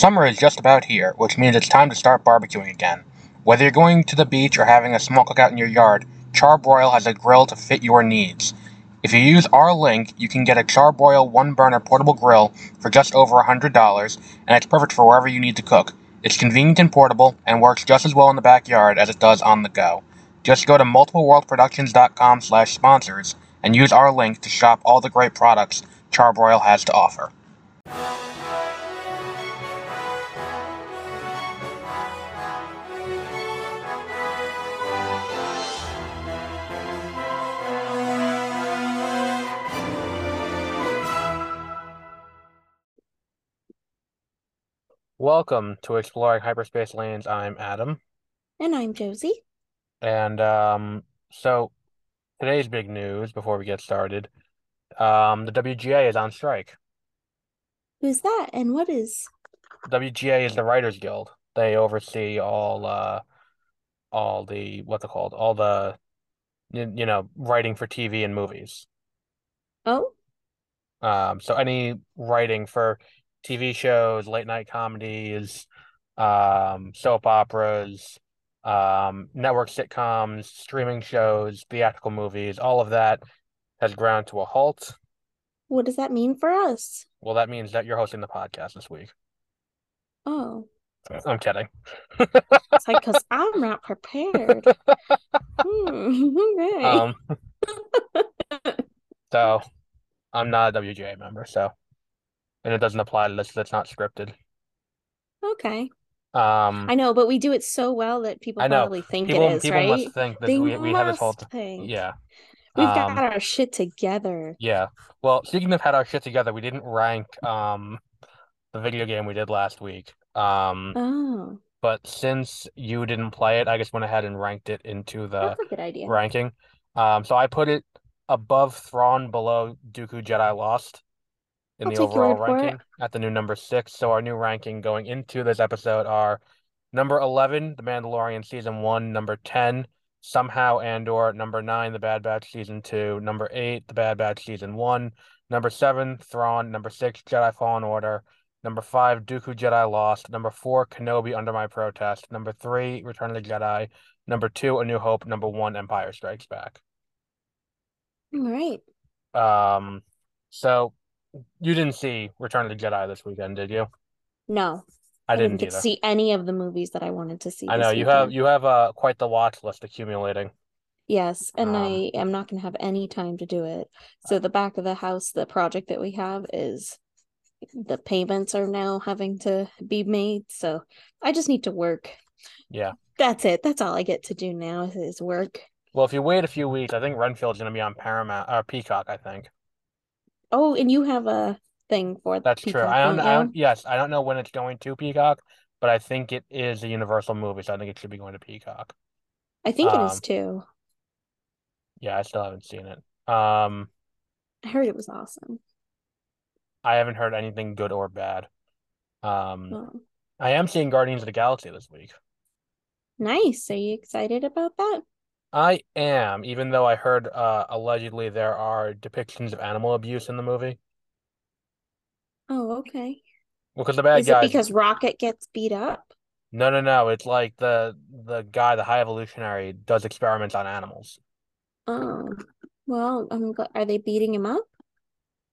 Summer is just about here, which means it's time to start barbecuing again. Whether you're going to the beach or having a small cookout in your yard, Char-Broil has a grill to fit your needs. If you use our link, you can get a Char-Broil one burner portable grill for just over $100, and it's perfect for wherever you need to cook. It's convenient and portable, and works just as well in the backyard as it does on the go. Just go to multipleworldproductions.com slash sponsors and use our link to shop all the great products Char-Broil has to offer. Welcome to Exploring Hyperspace Lanes. I'm Adam. And I'm Josie. And um, so today's big news before we get started, um, the WGA is on strike. Who's that and what is? WGA is the Writers Guild. They oversee all uh all the what's it called? All the you, you know, writing for TV and movies. Oh, Um, so any writing for TV shows, late night comedies, um, soap operas, um, network sitcoms, streaming shows, theatrical movies, all of that has ground to a halt. what does that mean for us? Well, that means that you're hosting the podcast this week. Oh, I'm kidding. it's like because I'm not prepared. Hmm, okay. Um, so I'm not a WGA member, so and it doesn't apply to this that's not scripted. okay. Um, I know, but we do it so well that people I know. probably think people it is, people right? must think that They we we have this whole think. yeah. We've Um, got our shit together. Yeah. Well, speaking of had our shit together, we didn't rank um the video game we did last week. Um, Oh, but since you didn't play it, I just went ahead and ranked it into the that's a good idea. ranking. Um, so I put it above Thrawn, below Dooku Jedi Lost in I'll the overall word for it. ranking at the new number six. So our new ranking going into this episode are number 11, The Mandalorian Season 1, number 10, Somehow Andor, number 9, The Bad Batch Season 2, number 8, The Bad Batch Season 1, number 7, Thrawn, number 6, Jedi Fallen Order, number 5, Dooku Jedi Lost, number 4, Kenobi Under My Protest, number 3, Return of the Jedi, number 2, A New Hope, number 1, Empire Strikes Back. All right. Um, so you didn't see Return of the Jedi this weekend, did you? No, I I didn't didn't to see any of the movies that I wanted to see I know you have you have uh quite the watch list accumulating. Yes, and Um, I am not going to have any time to do it. So the back of the house, the project that we have is the payments are now having to be made. So I just need to work. Yeah. That's it. That's all I get to do now is, work. Well, if you wait a few weeks, I think Renfield's gonna be on Paramount or Peacock, I think. Oh, and you have a thing for That's true. I don't, don't I don't yes, I don't know when it's going to Peacock, but I think it is a Universal movie, so I think it should be going to Peacock. I think it Um, is too. Yeah, I still haven't seen it. Um, I heard it was awesome. I haven't heard anything good or bad. Um, Oh, I am seeing Guardians of the Galaxy this week. nice. Are you excited about that? I am, even though I heard uh allegedly there are depictions of animal abuse in the movie. Oh, okay. Well, because the bad guy Is it because Rocket gets beat up? No, no, no. It's like the the guy, the high evolutionary, does experiments on animals. Oh, well, I'm gl- are they beating him up?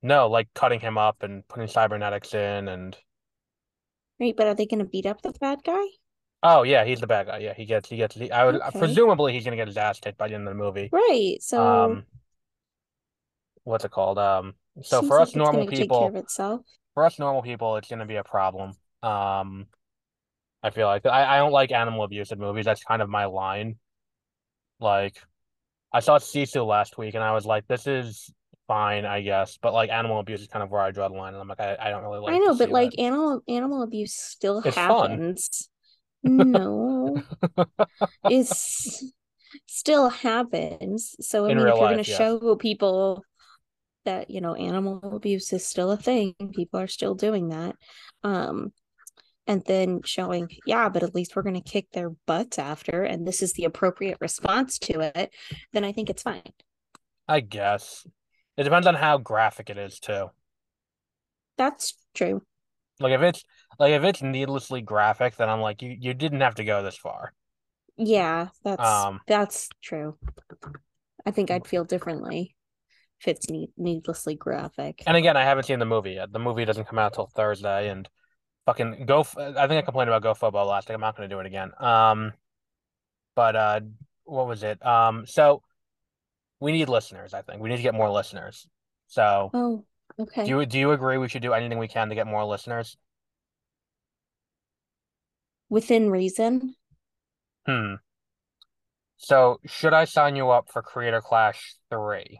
No, like cutting him up and putting cybernetics in, and Right, but are they going to beat up the bad guy? Oh yeah, he's the bad guy. Yeah, he gets, he gets. He, I would Okay. presumably he's gonna get his ass kicked by the end of the movie. Right. So Um, what's it called? Um, so for us it's normal going to take care people, for us normal people, it's gonna be a problem. Um, I feel like I, I don't like animal abuse in movies. That's kind of my line. Like, I saw Sisu last week, and I was like, this is fine, I guess, but like animal abuse is kind of where I draw the line, and I'm like, I, I don't really like I know, but like that. animal animal abuse still It's happens. No, it's still happens. So I In mean, if you're going to show people that, you know, animal abuse is still a thing, people are still doing that. Um, and then showing, yeah, but at least we're going to kick their butts after, and this is the appropriate response to it, then I think it's fine. I guess. It depends on how graphic it is too. That's true. Like if it's like if it's needlessly graphic, then I'm like, you you didn't have to go this far. Yeah, that's Um, that's true. I think I'd feel differently if it's need- needlessly graphic. and again, I haven't seen the movie yet. The movie doesn't come out till Thursday, and fucking go. I think I complained about GoFootball last. Week. I'm not going to do it again. Um, but uh, what was it? Um, so we need listeners. I think we need to get more listeners. So Oh, okay. do you do you agree we should do anything we can to get more listeners? Within reason. Hmm. So should I sign you up for Creator Clash 3?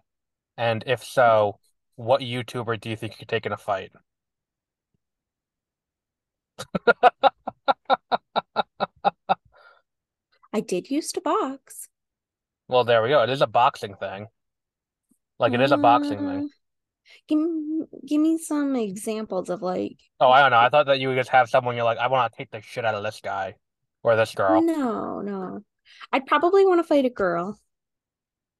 And if so, what YouTuber do you think you could take in a fight? I did used to box. Well, there we go. It is a boxing thing. Like it is a boxing thing. Give me, give me some examples of like Oh, I don't know. I thought that you would just have someone you're like, I want to take the shit out of this guy or this girl. no, no. I'd probably want to fight a girl.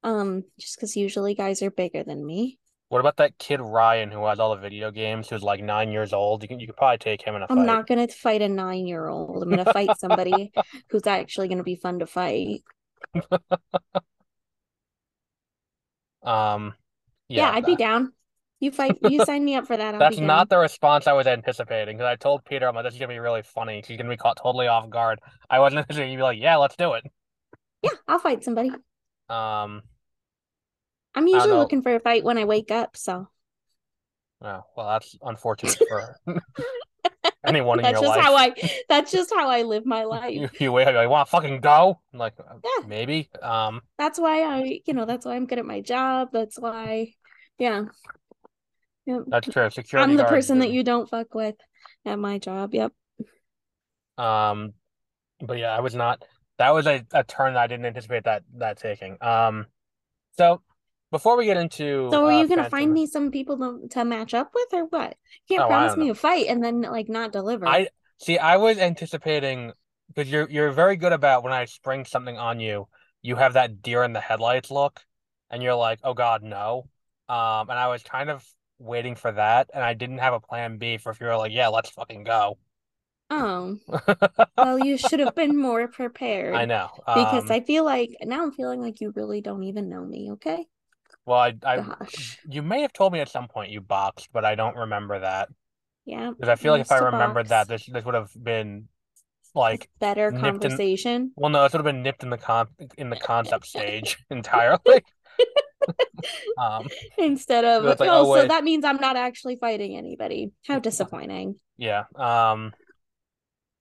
Um, just because usually guys are bigger than me. What about that kid Ryan who has all the video games, who's like nine years old? You can you could probably take him in a I'm fight. not gonna fight a nine-year-old. I'm gonna fight somebody who's actually gonna be fun to fight. Um, Yeah, yeah, I'd be down. You fight, you sign me up for that. That's not the response I was anticipating because I told Peter, I'm like, this is gonna be really funny. She's gonna be caught totally off guard. I wasn't anticipating you'd be like, yeah, let's do it. Yeah, I'll fight somebody. Um, I'm usually looking for a fight when I wake up, so oh, well, that's unfortunate for anyone in that's your just life. how I that's just how I live my life. You, you wake up, like, want to fucking go? I'm like, uh, Yeah. maybe. Um, That's why I, you know, that's why I'm good at my job. That's why, yeah. Yep. that's true. Security I'm the person that you don't fuck with at my job. Yep. Um, but yeah, I was not. That was a, a turn that I didn't anticipate that that taking. Um, so before we get into So are uh, you gonna Phantom- find me some people to, to match up with or what? You can't Oh, promise me a fight and then like not deliver. I see. I was anticipating because you're you're very good about when I spring something on you, you have that deer in the headlights look, and you're like, oh God, no. Um, and I was kind of waiting for that, and I didn't have a plan B for if you were like, yeah, let's fucking go. Oh, well, you should have been more prepared. I know. Because Um, I feel like now I'm feeling like you really don't even know me, okay? well, I, I, Gosh. you may have told me at some point you boxed, but I don't remember that. Yeah. Because I feel like if I remembered box. that, this this would have been like, Better nipped in- conversation. well, no, this would have been nipped in the con in the concept stage entirely. Um, Instead of So like, oh, oh, so that means I'm not actually fighting anybody. How disappointing. yeah. Um,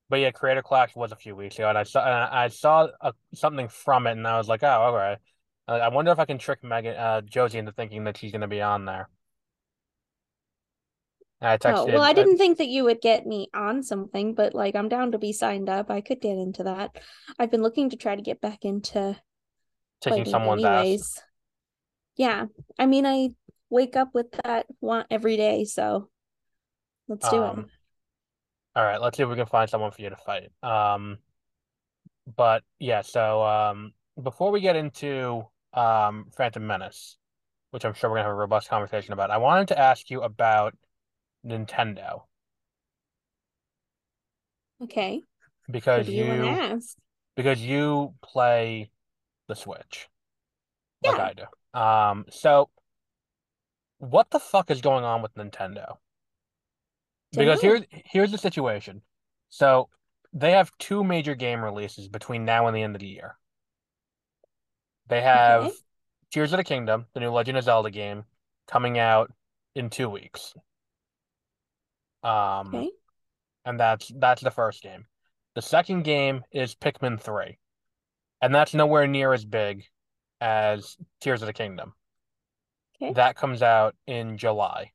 but yeah, Creator Clash was a few weeks ago, and I saw and I saw a, something from it, and I was like, oh, okay. Uh, I wonder if I can trick Megan, uh, Josie into thinking that she's gonna be on there. And I Oh, texted. well, I didn't think that you would get me on something, but like I'm down to be signed up. I could get into that. I've been looking to try to get back into taking someone's anyways. ass. Yeah. I mean, I wake up with that want every day, so let's do it. Um, all right, let's see if we can find someone for you to fight. Um, but yeah, so um, before we get into um, Phantom Menace, which I'm sure we're gonna have a robust conversation about, I wanted to ask you about Nintendo Okay. Because you you ask? because you play the Switch like Yeah. I do. Um, so what the fuck is going on with Nintendo? Because here's here's the situation. So they have two major game releases between now and the end of the year. They have Okay. Tears of the Kingdom, the new Legend of Zelda game, coming out in two weeks. Um, Okay. and that's that's the first game. The second game is Pikmin 3. And that's nowhere near as big as Tears of the Kingdom. Okay. That comes out in July.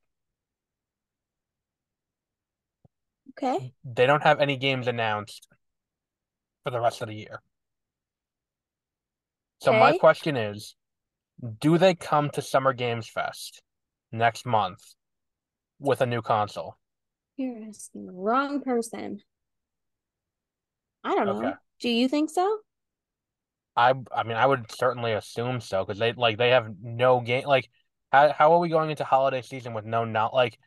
Okay. They don't have any games announced for the rest of the year. So my question is, do they come to Summer Games Fest next month with a new console? You're asking the wrong person. I don't know. Okay. Do you think so? I I mean I would certainly assume so because they like they have no game like how how are we going into holiday season with no not like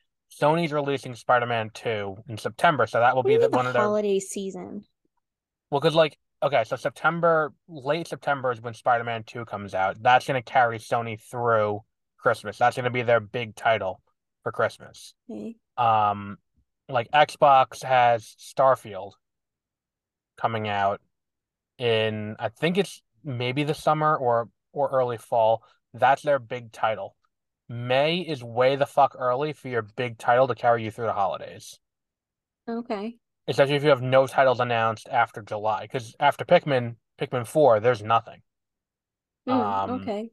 Sony's releasing Spider-Man 2 in September, so that will be the, the one of their holiday season? well, because like okay, so September, late September is when Spider-Man 2 comes out. That's gonna carry Sony through Christmas. That's gonna be their big title for Christmas. Okay. Um, like Xbox has Starfield coming out in I think it's maybe the summer or or early fall. That's their big title. May is way the fuck early for your big title to carry you through the holidays. Okay. Especially if you have no titles announced after July. Because after Pikmin, Pikmin 4, there's nothing. Hmm, Um, okay.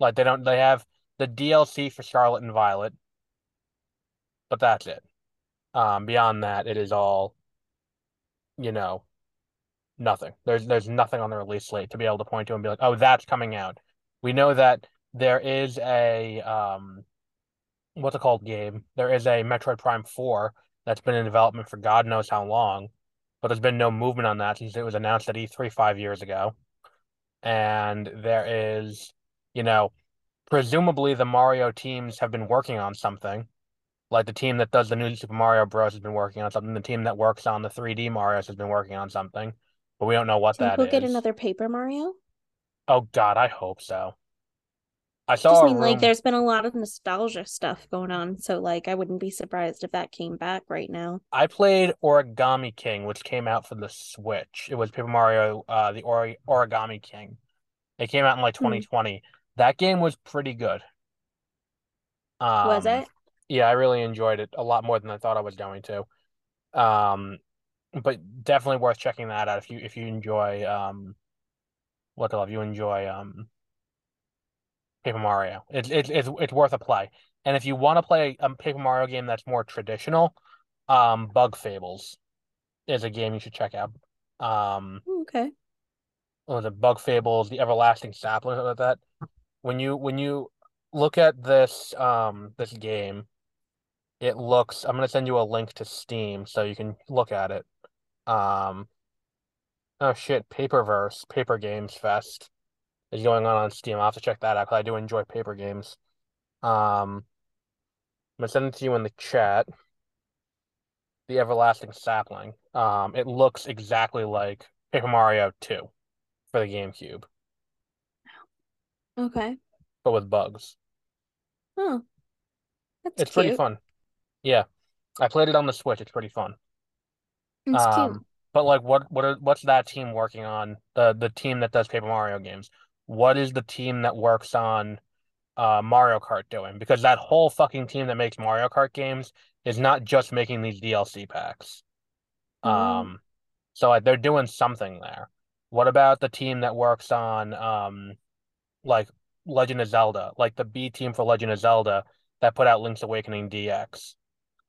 like they don't they have the DLC for Scarlet and Violet, but that's it. Um, beyond that, it is all, you know, nothing. There's there's nothing on the release slate to be able to point to and be like, oh, that's coming out. We know that there is a um what's it called game? There is a Metroid Prime 4 that's been in development for God knows how long, but there's been no movement on that since it was announced at E3 five years ago. And there is, you know, presumably the Mario teams have been working on something. Like the team that does the new Super Mario Bros. has been working on something. The team that works on the 3D Marios has been working on something, but we don't know what Think that we'll get another Paper Mario? Oh God, I hope so. I Just saw a mean like there's been a lot of nostalgia stuff going on, so like I wouldn't be surprised if that came back right now. I played Origami King, which came out for the Switch. It was Paper Mario, uh, the Ori Origami King. It came out in like Hmm. 2020. That game was pretty good. Was Um, it? yeah, I really enjoyed it a lot more than I thought I was going to. Um, but definitely worth checking that out if you if you enjoy um what the love you enjoy um Paper Mario. It's it's it's it's worth a play. And if you want to play a Paper Mario game that's more traditional, um, Bug Fables is a game you should check out. Um, Okay. was it Bug Fables, The Everlasting Sapling, like that. When you when you look at this um this game, it looks. I'm gonna send you a link to Steam so you can look at it. Um, oh shit, Paperverse, Paper Games Fest is going on on Steam. I'll have to check that out because I do enjoy paper games. Um, I'm gonna send it to you in the chat. The Everlasting Sapling. Um, it looks exactly like Paper Mario 2 for the GameCube, Okay. but with bugs. Oh, that's It's pretty fun. Yeah, I played it on the Switch. It's pretty fun. It's cute. Um, but like, what what are, what's that team working on? The the team that does Paper Mario games. What is the team that works on uh Mario Kart doing? Because that whole fucking team that makes Mario Kart games is not just making these DLC packs. Oh, Um, so like they're doing something there. What about the team that works on um like Legend of Zelda, like the B team for Legend of Zelda that put out Link's Awakening DX?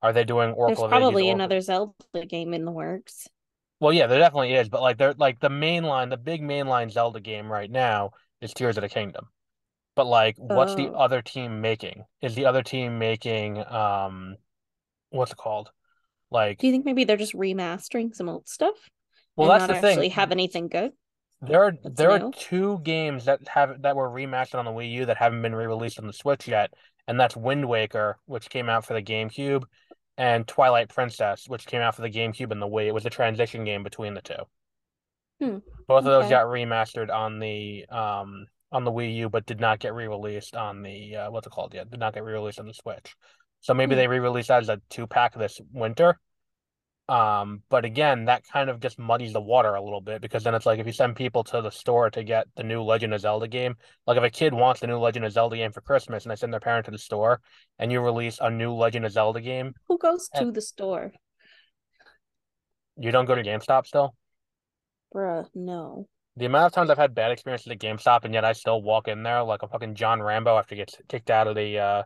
Are they doing Oracle Ages? probably Oracle- another Zelda game in the works. Well, yeah, there definitely is, but like they're like the mainline, the big mainline Zelda game right now is Tears of the Kingdom. But like, what's the Oh. other team making? Is the other team making um, what's it called? Like, Do you think maybe they're just remastering some old stuff well, that's the thing. have anything good? There are That's there are two games that have that were remastered on the Wii U that haven't been re-released on the Switch yet, and that's Wind Waker, which came out for the GameCube, and Twilight Princess, which came out for the GameCube and the Wii. It was a transition game between the two. Hmm, Both of those got remastered on the um on the Wii U, but did not get re-released on the uh, what's it called yet? Did not get re-released on the Switch. So maybe Hmm. they re-released that as a two-pack this winter. Um, but again, that kind of just muddies the water a little bit because then it's like if you send people to the store to get the new Legend of Zelda game, like if a kid wants the new Legend of Zelda game for Christmas and they send their parent to the store and you release a new Legend of Zelda game, Who goes to the store? you don't go to GameStop still? Bruh, no. The amount of times I've had bad experiences at GameStop and yet I still walk in there like a fucking John Rambo after he gets kicked out of the uh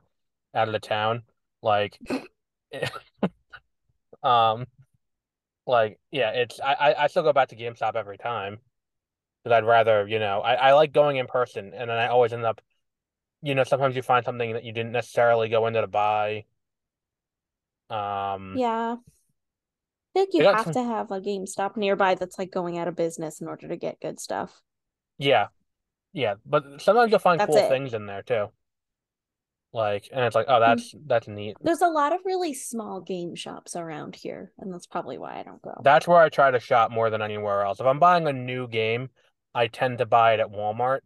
out of the town. Like um like yeah, it's I, I still go back to GameStop every time. Because I'd rather, you know, I, I like going in person and then I always end up you know, sometimes you find something that you didn't necessarily go into to buy. Um Yeah. I like you have some- to have a GameStop nearby that's like going out of business in order to get good stuff. yeah. Yeah. But sometimes you'll find That's cool it. things in there too. Like, and it's like, oh, that's that's neat. There's a lot of really small game shops around here, and that's probably why I don't go. That's where I try to shop more than anywhere else. If I'm buying a new game, I tend to buy it at Walmart.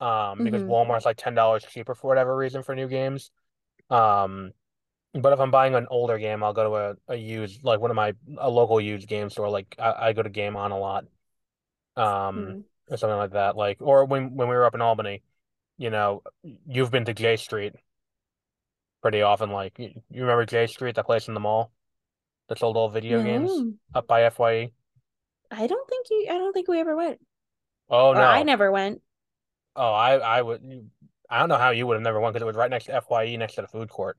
Um, because Mhm. Walmart's like ten dollars cheaper for whatever reason for new games. Um, but if I'm buying an older game, I'll go to a, a used like one of my a local used game store. Like I, I go to Game On a lot. Um, Hmm. or something like that. Like or when when we were up in Albany, you know, you've been to J Street pretty often. Like you, you remember J Street, that place in the mall that sold all video games up by FYE? I don't think you. I don't think we ever went. Oh Or I never went. Oh, I I would I don't know how you would have never won because it was right next to FYE next to the food court.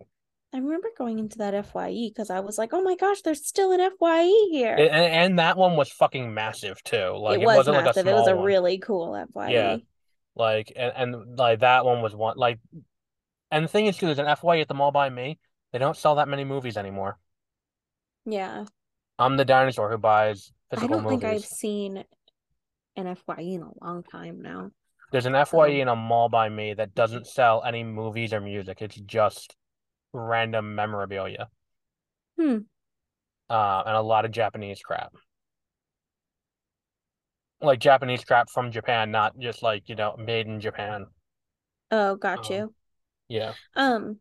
I remember going into that FYE because I was like, "Oh my gosh, there's still an FYE here." And, and that one was fucking massive too. Like it was wasn't like a massive. It was a one. really cool. FYE. Yeah. Like and, and like that one was one like and the thing is too, there's an FYE at the mall by me. They don't sell that many movies anymore. Yeah. I'm the dinosaur who buys I physical don't think I've seen an FYE in a long time now. There's an FYE in a mall by me that doesn't sell any movies or music. It's just random memorabilia. Hmm. Uh, and a lot of Japanese crap. Like Japanese crap from Japan, not just like, you know, made in Japan. Oh, got Um, you. Yeah. Um,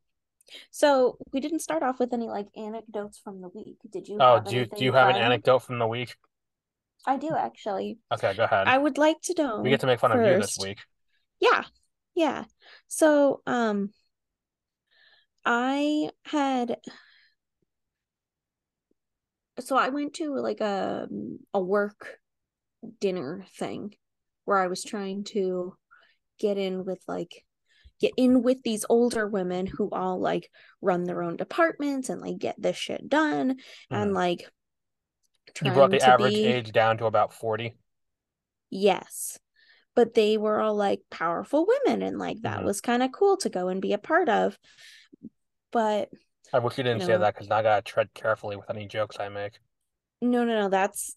so we didn't start off with any like anecdotes from the week. Did you Oh, do you do you have an anecdote from the week? I do actually. Okay, go ahead. I would like to know We get to make fun of you this week. Yeah. Yeah. So, um, I had so I went to like a a work dinner thing where I was trying to get in with like get in with these older women who all like run their own departments and like get this shit done and Mhm. like You brought the average be age down to about 40. yes but they were all like powerful women and like that Mhm. was kind of cool to go and be a part of but I wish you didn't you say that because now I gotta tread carefully with any jokes I make. no no no that's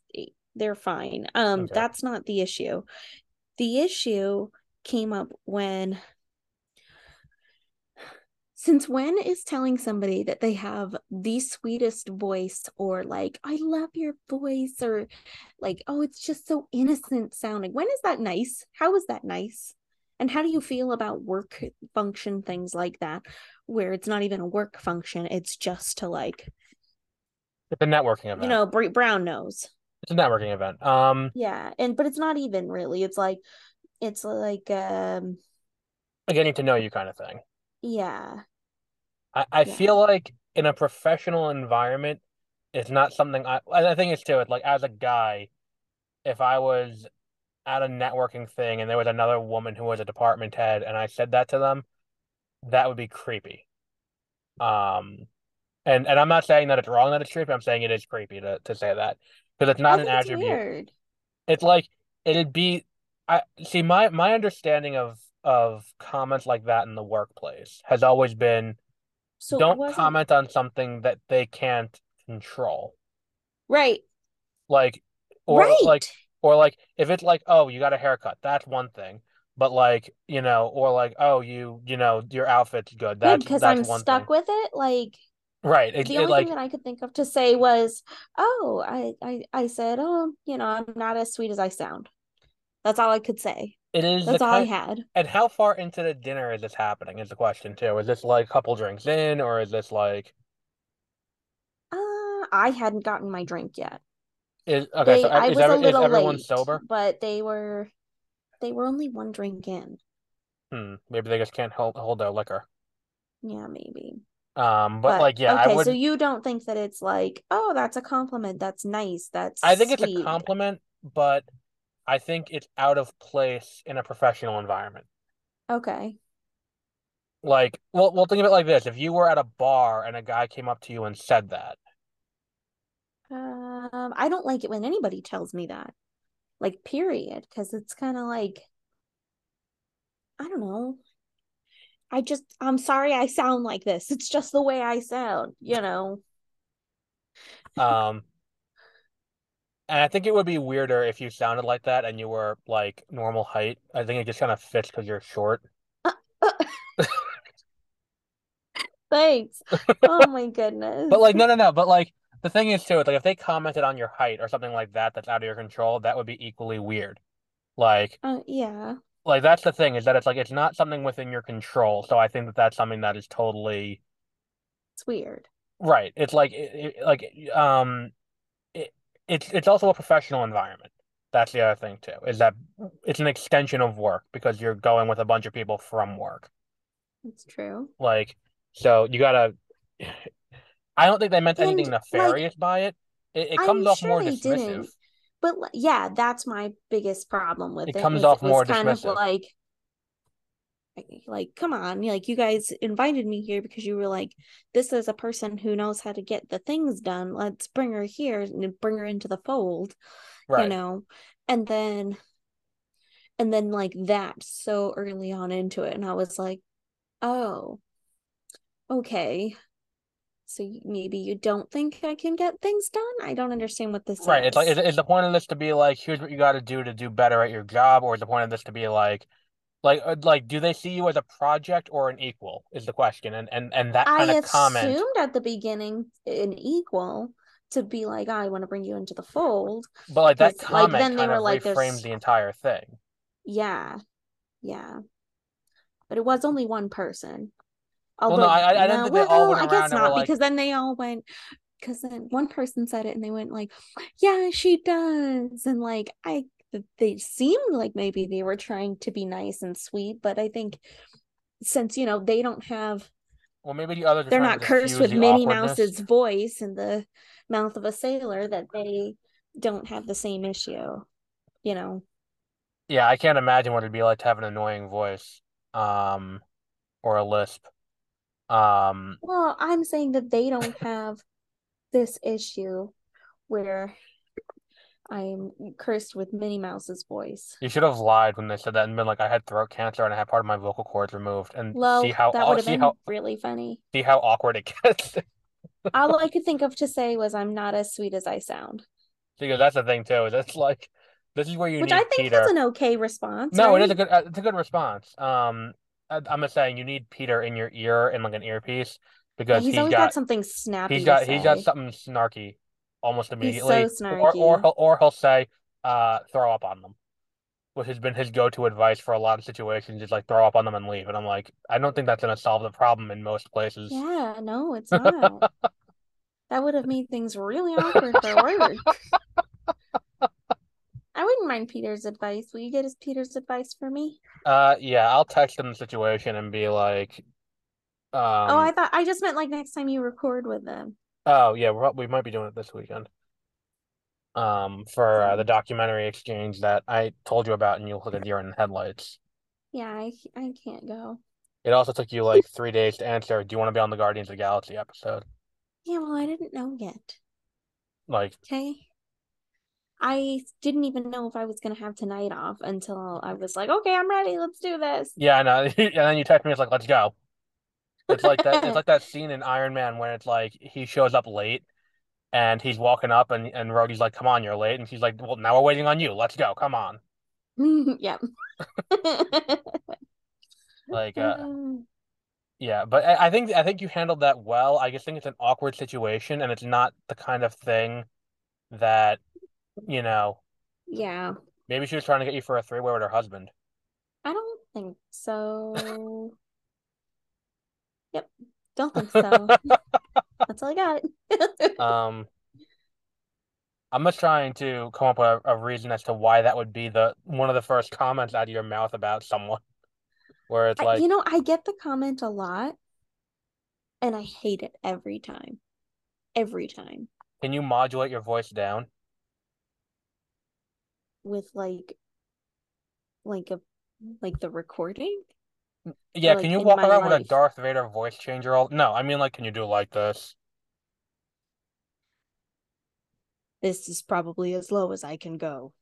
they're fine. Um Okay. that's not the issue. The issue came up when since when is telling somebody that they have the sweetest voice or like i love your voice or like oh it's just so innocent sounding when is that nice? How is that nice? And how do you feel about work function things like that where it's not even a work function it's just to like the networking event. you know Br- brown nose It's a networking event. Um, yeah and but it's not even really it's like it's like um like getting to know you kind of thing. yeah I, I Yeah. feel like in a professional environment, it's not something I, and I think it's too, it's like as a guy, if I was at a networking thing and there was another woman who was a department head and I said that to them, that would be creepy. Um, and and I'm not saying that it's wrong that it's creepy. I'm saying it is creepy to, to say that because it's not an attribute. weird It's like it'd be I see my my understanding of of comments like that in the workplace has always been so don't comment on something that they can't control. right Like or right like or like if it's like, oh, you got a haircut, that's one thing. But like, you know, or like, oh, you you know, your outfit's good. That's because i'm stuck thing. with it like Right. It, the it only like thing that I could think of to say was, "Oh, I, I, I said, oh, you know, I'm not as sweet as I sound." That's all I could say. it is That's all I had. and how far into the dinner is this happening is the question too. Is this like a couple drinks in or is this like Uh, I hadn't gotten my drink yet. is okay, so They, I is, was a every, is little everyone late, sober? but they were, they were only one drink in. Hmm, maybe they just can't hold hold their liquor. Yeah, maybe. Um, but But like, yeah, I okay, would. so you don't think that it's like, oh, that's a compliment. That's nice. That's I think it's a compliment, but I think it's out of place in a professional environment. Okay. Like, well, well, think of it like this: if you were at a bar and a guy came up to you and said that, Um, I don't like it when anybody tells me that. Like, period, because it's kind of like, I don't know. I just, I'm sorry I sound like this. It's just the way I sound, you know? um, and I think it would be weirder if you sounded like that and you were like normal height. I think it just kind of fits because you're short. Thanks. Oh my goodness. But like, no, no, no. But like, the thing is too, it's like if they commented on your height or something like that, that's out of your control, that would be equally weird. Like, uh, yeah. Like that's the thing is that it's like it's not something within your control. So I think that that's something that is totally It's weird. right. It's like, it, it- like, um, it, it's it's also a professional environment. That's the other thing too, is that it's an extension of work because you're going with a bunch of people from work. It's true. Like, so you gotta. I don't think they meant And, anything like, nefarious by it. It, it I'm comes off sure more dismissive. didn't. But yeah, that's my biggest problem with It it. comes off it more kind of like like come on like you guys invited me here because you were like this is a person who knows how to get the things done. Let's bring her here and bring her into the fold you know? And then and then like that so early on into it and i was like oh okay so maybe you don't think i can get things done i don't understand what this Right. It's like, is is, is the point of this to be like, here's what you got to do to do better at your job, or is the point of this to be like, like, uh, like, do they see you as a project or an equal? Is the question, and and and that kind I of comment, assumed at the beginning an equal to be like, I want to bring you into the fold. but like that 'cause, like, comment then they kind were of like, there's- the entire thing. Yeah, yeah. But it was only one person. Well, Although, no, I- I didn't no, think they all well, went I guess and not like- because then they all went. Because then one person said it and they went like, "Yeah, she does," and like I, they seemed like maybe they were trying to be nice and sweet, but I think since you know they don't have Well, maybe the other they're not cursed with Minnie. Mouse's voice in the mouth of a sailor that they don't have the same issue, you know. Yeah, I can't imagine what it'd be like to have an annoying voice, um, or a lisp. Um, Well, I'm saying that they don't have this issue where I'm cursed with Minnie Mouse's voice. you should have lied when they said that and been like, I had throat cancer and I had part of my vocal cords removed, and see how that would have been how really funny. see how awkward it gets. All I could think of to say was, "I'm not as sweet as I sound," Because that's the thing too, is it's like this is where you need which I think Peter. is an okay response. No, it is a good uh, it's a good response. Um, I'm just saying you need Peter in your ear in like an earpiece Yeah, because he's he's always got got something snappy he's got he's got something snarky almost He's immediately, so or or he'll or he'll say, uh, throw up on them, which has been his go-to advice for a lot of situations, is like throw up on them and leave. And I'm like, I don't think that's gonna solve the problem in most places. Yeah, no, it's not. That would have made things really awkward for work. Wouldn't mind Peter's advice. Will you get his Peter's advice for me? Uh, yeah, I'll text him the situation and be like, um, oh, I thought I just meant like next time you record with them. Oh yeah, we might be doing it this weekend. Um, for uh, the documentary exchange that I told you about, and you'll look at deer in the headlights. Yeah, I I can't go. It also took you like three days to answer. Do you want to be on the Guardians of the Galaxy episode? Yeah, well, I didn't know yet. Like, Okay. I didn't even know if I was gonna have tonight off until I was like, okay, I'm ready. Let's do this. yeah, I know. And then you text me, it's like, let's go. It's like that. It's like that scene in Iron Man when it's like he shows up late, and he's walking up, and and Rhodey's like, "Come on, you're late," and she's like, "Well, now we're waiting on you. Let's go. Come on." yeah. Like, uh, Yeah, but I I think I think you handled that well. I just think it's an awkward situation, and it's not the kind of thing that, you know, yeah. maybe she was trying to get you for a three-way with her husband. I don't think so. Yep. Don't think so. That's all I got. Um, I'm just trying to come up with a, a reason as to why that would be the one of the first comments out of your mouth about someone, where it's I- like, you know, I get the comment a lot and I hate it every time. Every time. can you modulate your voice down? With like like a like the recording. Yeah, can you walk around with a. Darth Vader voice changer all? No, I mean like, can you do like this? This is probably as low as I can go.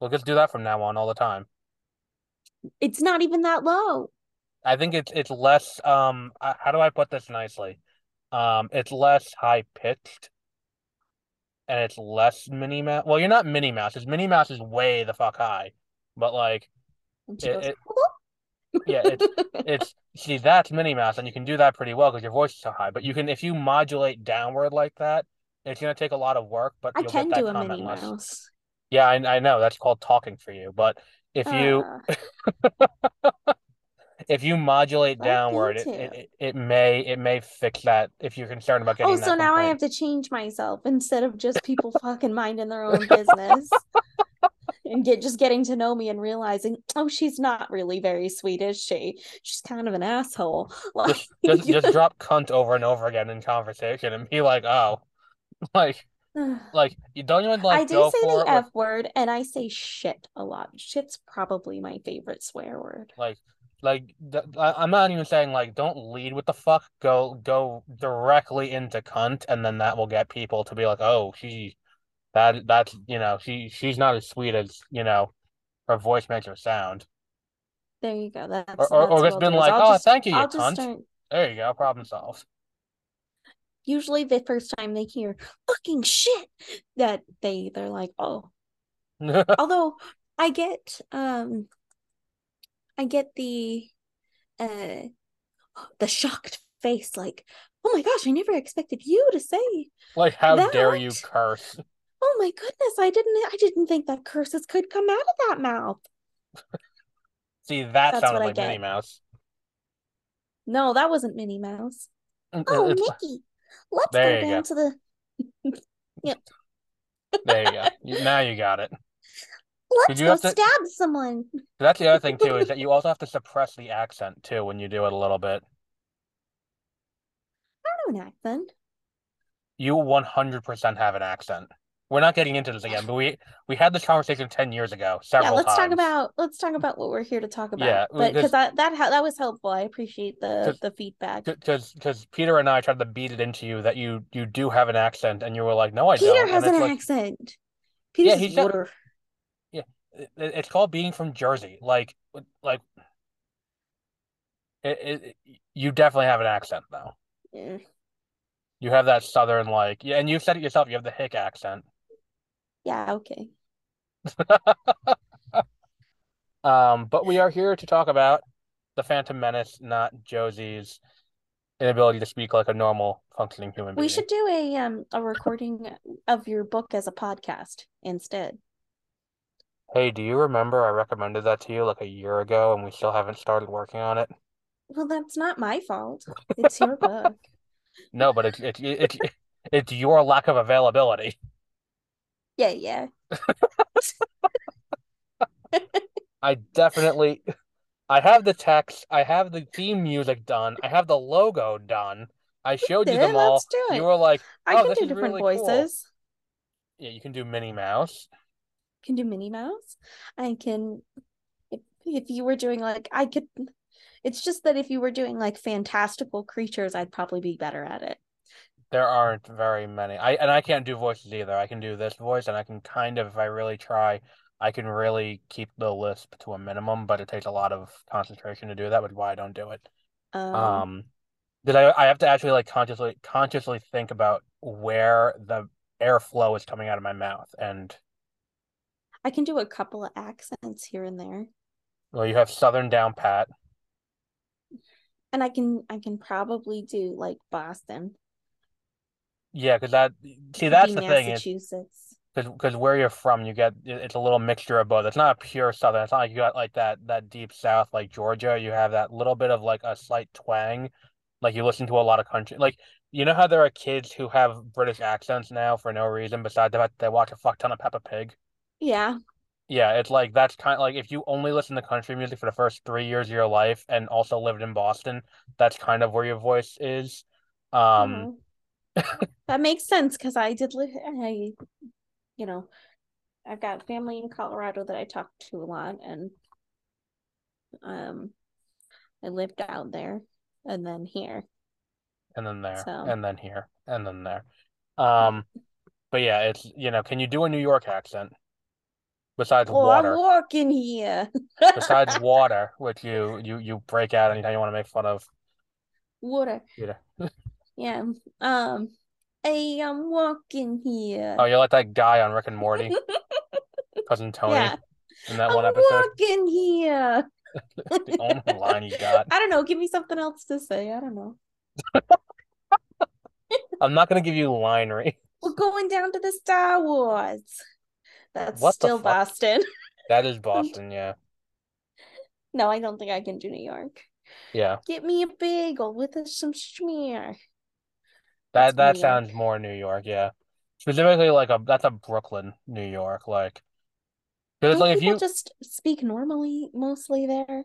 We'll just do that from now on all the time. It's not even that low. I think it's it's less um how do I put this nicely? Um it's less high pitched and it's less Minnie Mouse. Well, you're not Minnie Mouse. It's Minnie Mouse is way the fuck high. But like It- it- Yeah, it's it's see that's Minnie Mouse, and you can do that pretty well because your voice is so high. But you can if you modulate downward like that, it's gonna take a lot of work, but I you'll get can that do a comment Minnie less. Mouse. Yeah, I, I know that's called talking for you. But if you Uh, if you modulate downward, it, it it may it may fix that if you're concerned about Oh, getting that oh, so now I have to change myself instead of just people fucking minding their own business and get just getting to know me and realizing, oh, she's not really very sweet, is she? She's kind of an asshole. Like, Just just just drop cunt over and over again in conversation and be like, oh, like like you don't even like I do say the it with F word and I say shit a lot. Shit's probably my favorite swear word. like like th I'm not even saying like don't lead with the fuck. Go go directly into cunt, and then that will get people to be like, oh, she that that's you know she she's not as sweet as you know her voice makes her sound. There you go. That's Or or, that's or it's been like, I'll oh, just thank you, you I'll cunt. start. There you go, problem solved. Usually the first time they hear fucking shit, that they they're like, oh. Although I get um I get the uh the shocked face like, oh my gosh, I never expected you to say Like, how dare you curse? Oh my goodness, I didn't I didn't think that curses could come out of that mouth. See, that That's sounded like Minnie. Mouse. No, that wasn't Minnie Mouse. Oh, it's- Mickey, let's There go down go. to the yep. there you go. Now you got it. Let's you go have to- stab someone. That's the other thing too, is that you also have to suppress the accent too when you do it a little bit. I don't know an accent. You 100% have an accent. We're not getting into this again, but we we had this conversation 10 years ago, several yeah, let's talk times. about let's talk about what we're here to talk about. Yeah, but because- that that that was helpful. I appreciate the the feedback. Because because Peter and I tried to beat it into you that you you do have an accent, and you were like, no, I Peter don't. Peter has an like, accent. Peter Yeah, he's water. It's called being from Jersey. Like like it, it, you definitely have an accent though. Eh, You have that southern like yeah, and you said it yourself. You have the hick accent. yeah, okay. Um, but we are here to talk about the Phantom Menace, not Josie's inability to speak like a normal functioning human being. We should do a um a recording of your book as a podcast instead. Hey, do you remember I recommended that to you like a year ago and we still haven't started working on it? Well, that's not my fault. It's your book. No, but it's it's it's it's your lack of availability. Yeah, yeah. I definitely I have the text, I have the theme music done, I have the logo done. I showed you them all. let's do it. You were like, I "Oh, can this do different really cool." voices. Yeah, you can do Minnie Mouse. Can do Minnie Mouse. I can if if you were doing like I could it's just that if you were doing like fantastical creatures, I'd probably be better at it. There aren't very many. I and I can't do voices either. I can do this voice and I can kind of, if I really try, I can really keep the lisp to a minimum, but it takes a lot of concentration to do that, which is why I don't do it. Um, Um, because I I have to actually like consciously consciously think about where the airflow is coming out of my mouth. And I can do a couple of accents here and there. well, you have Southern down pat. And I can I can probably do like Boston. Yeah, because that see that's the thing Massachusetts. because because where you're from, you get it's a little mixture of both. It's not a pure Southern. It's not like you got like that that deep South like Georgia. You have that little bit of like a slight twang. Like you listen to a lot of country. Like you know how there are kids who have British accents now for no reason besides the fact that they watch a fuck ton of Peppa Pig. Yeah. Yeah, it's like that's kind of like if you only listen to country music for the first three years of your life and also lived in Boston, that's kind of where your voice is. Um, Uh-huh. that makes sense because I did live I you know, I've got family in Colorado that I talk to a lot and um I lived out there and then here. and then there, So- and then here, and then there. Um, but yeah, it's you know, can you do a New York accent besides Oh, water? I'm walking here. Besides water, which you you you break out anytime you want to make fun of. water. Yeah. Yeah. Um hey, I'm walking here. Oh, you're like that guy on Rick and Morty, cousin Tony, Yeah. in that I'm one episode. walking here. the only line you got. I don't know. Give me something else to say. I don't know. I'm not gonna give you line read. We're going down to the Star Wars. That's What still? Boston. That is Boston, yeah. No, I don't think I can do New York. Yeah. Get me a bagel with some schmear. That That's that New sounds York. more New York, yeah. Specifically like a that's a Brooklyn, New York, like because like if you just speak normally mostly there?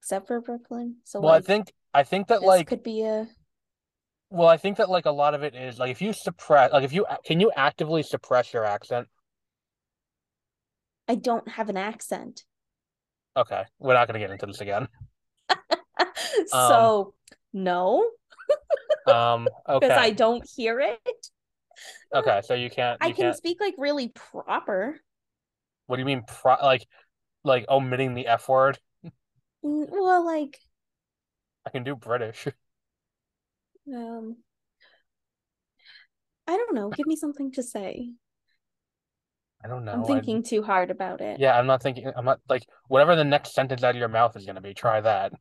Except for Brooklyn. So well, I think I think that like could be a well, I think that like a lot of it is like if you suppress like if you can you actively suppress your accent? I don't have an accent. Okay, we're not gonna get into this again. so no, Um, okay. because I don't hear it. okay, so you can't I can can't. speak like really proper. What do you mean, pro like like omitting the F word? Mm, Well, like I can do British. um I don't know. Give me something to say. I don't know. I'm thinking too hard about it. Yeah, I'm not thinking. I'm not like whatever the next sentence out of your mouth is gonna be. Try that.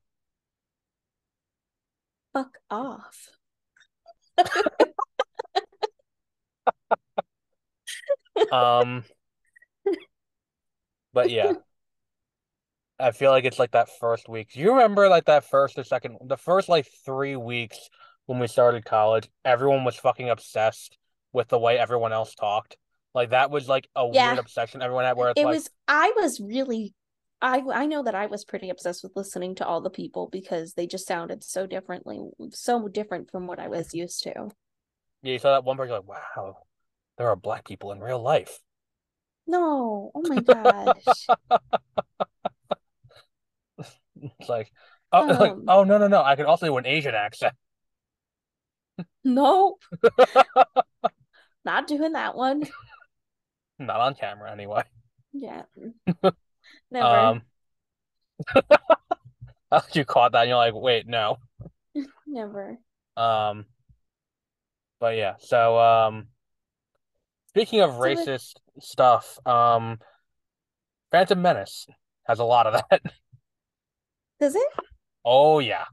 Fuck off. Um, but yeah, I feel like it's like that first week. Do you remember like that first or second, the first like three weeks when we started college? Everyone was fucking obsessed with the way everyone else talked. Like that was like a Yeah. weird obsession everyone had. Where it's It like, was I was really I I know that I was pretty obsessed with listening to all the people because they just sounded so differently, so different from what I was used to. yeah, you saw that one person like, wow, there are black people in real life. No, oh my gosh. It's like, oh, like, Um. oh no, no, no, I can also do an Asian accent. No, not doing that one. Not on camera anyway. Yeah. Never. Um, you caught that and you're like, wait, no. Never. Um, but yeah, so um, speaking of So it- racist stuff, um, Phantom Menace has a lot of that. Does it? Oh yeah.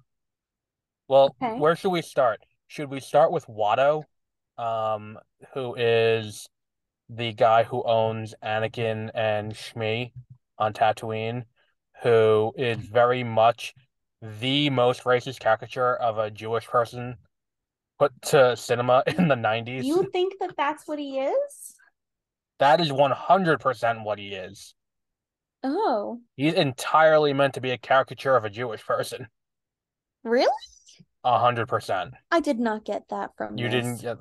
Well, Okay. where should we start? Should we start with Watto, um, who is the guy who owns Anakin and Shmi on Tatooine, who is very much the most racist caricature of a Jewish person put to cinema in the 90s. You think that that's what he is? That is 100% what he is. Oh, He's entirely meant to be a caricature of a Jewish person. really? 100%. I did not get that from You this. didn't get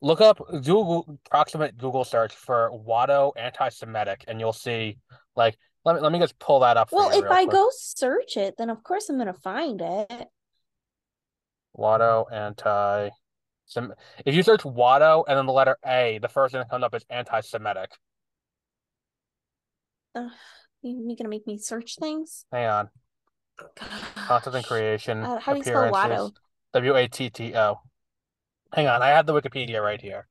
Look up Google approximate Google search for Watto anti-Semitic and you'll see like let me let me just pull that up for Well, if I quick. go search it, then of course I'm gonna find it. Watto anti if you search Watto and then the letter A, the first thing that comes up is anti-Semitic. Ugh, you gonna make me search things? Hang on. Content and creation, Uh, how do you spell Watto? W-A-T-T-O. Hang on, I have the Wikipedia right here.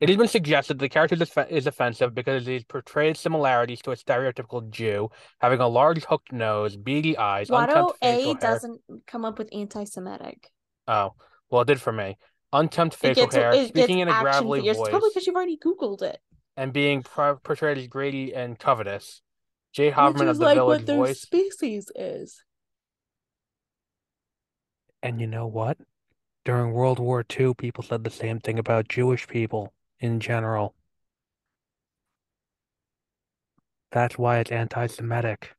It has been suggested the character is, is offensive because it portrays similarities to a stereotypical Jew, having a large hooked nose, beady eyes, Watto A facial hair. doesn't come up with anti-Semitic. Oh, well, it did for me. Unkempt facial gets hair, speaking in a gravelly figures. voice, Probably because you've already Googled it. and being pro- portrayed as greedy and covetous. Jay Hoberman of the village voice. is the like Village what their Voice. species is. And you know what? During World War II, people said the same thing about Jewish people in general. That's why it's anti-Semitic.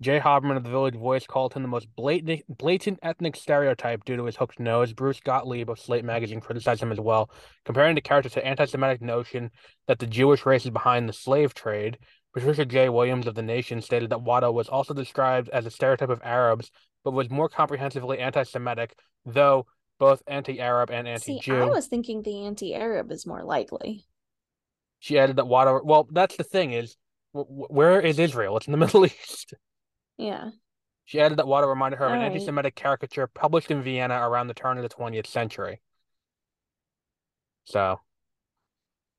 Jay Hoberman of the Village Voice called him the most blatant, blatant ethnic stereotype due to his hooked nose. Bruce Gottlieb of Slate magazine criticized him as well, comparing the character to anti-Semitic notion that the Jewish race is behind the slave trade. Patricia J. Williams of The Nation stated that Watto was also described as a stereotype of Arabs, but was more comprehensively anti-Semitic, though both anti-Arab and anti-Jew. I was thinking the anti-Arab is more likely. She added that Watto. Well, that's the thing is, wh- wh- where is Israel? It's in the Middle East. Yeah. She added that Watto reminded her of an All right. anti-Semitic caricature published in Vienna around the turn of the 20th century. So,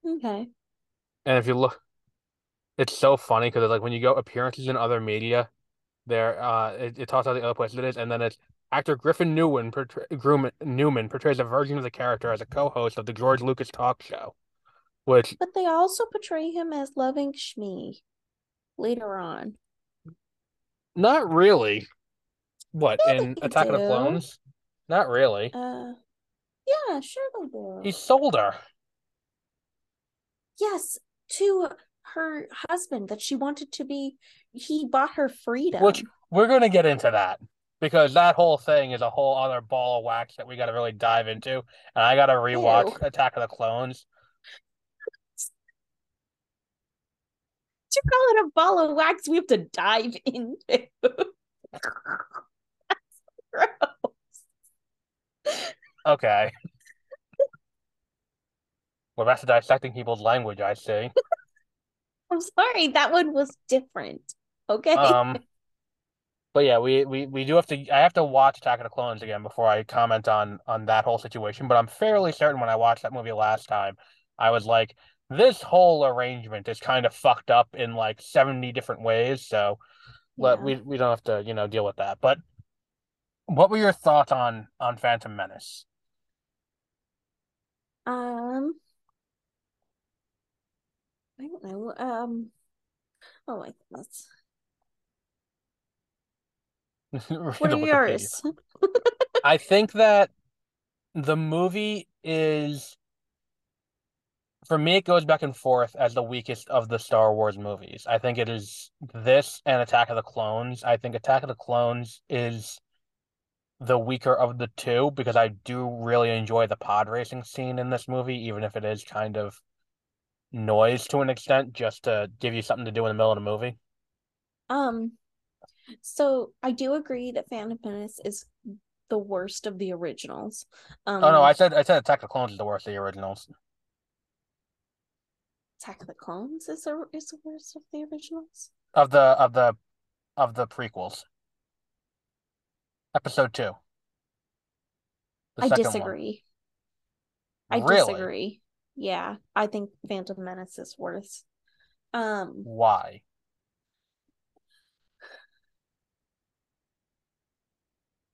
Okay. and if you look, it's so funny because like when you go appearances in other media, there uh it, it talks about the other places it is, and then it's actor Griffin Newman, portray, Newman portrays a version of the character as a co-host of the George Lucas talk show, which But they also portray him as loving Shmi later on. Not really. What Yeah, in Attack of the. Clones? Not really. Uh yeah, sure they do. He sold her. yes, to her husband that she wanted to be he bought her freedom. Which we're gonna get into that because that whole thing is a whole other ball of wax that we got to really dive into, and I got to rewatch Ew. Attack of the Clones. to call it a ball of wax, we have to dive into. That's gross. Okay. We're to dissecting people's language. I see. I'm sorry, that one was different. Okay. Um, but yeah, we, we we do have to. I have to watch Attack of the Clones again before I comment on on that whole situation. But I'm fairly certain when I watched that movie last time, I was like, this whole arrangement is kind of fucked up in like 70 different ways. So let we we don't have to you know deal with that. But what were your thoughts on on Phantom Menace? Um, I don't know. Um, oh my goodness. What are yours? I think that the movie is for me it goes back and forth as the weakest of the Star Wars movies. I think it is this and Attack of the Clones. I think Attack of the Clones is the weaker of the two because I do really enjoy the pod racing scene in this movie, even if it is kind of noise to an extent, just to give you something to do in the middle of the movie. Um, so I do agree that Phantom Menace is the worst of the originals. Um, Oh no, I said I said Attack of the Clones is the worst of the originals. Attack of the Clones is the is the worst of the originals. Of the of the of the prequels. Episode two. I second one. disagree. I Really? disagree. Yeah, I think Phantom Menace is worse. Um, Why?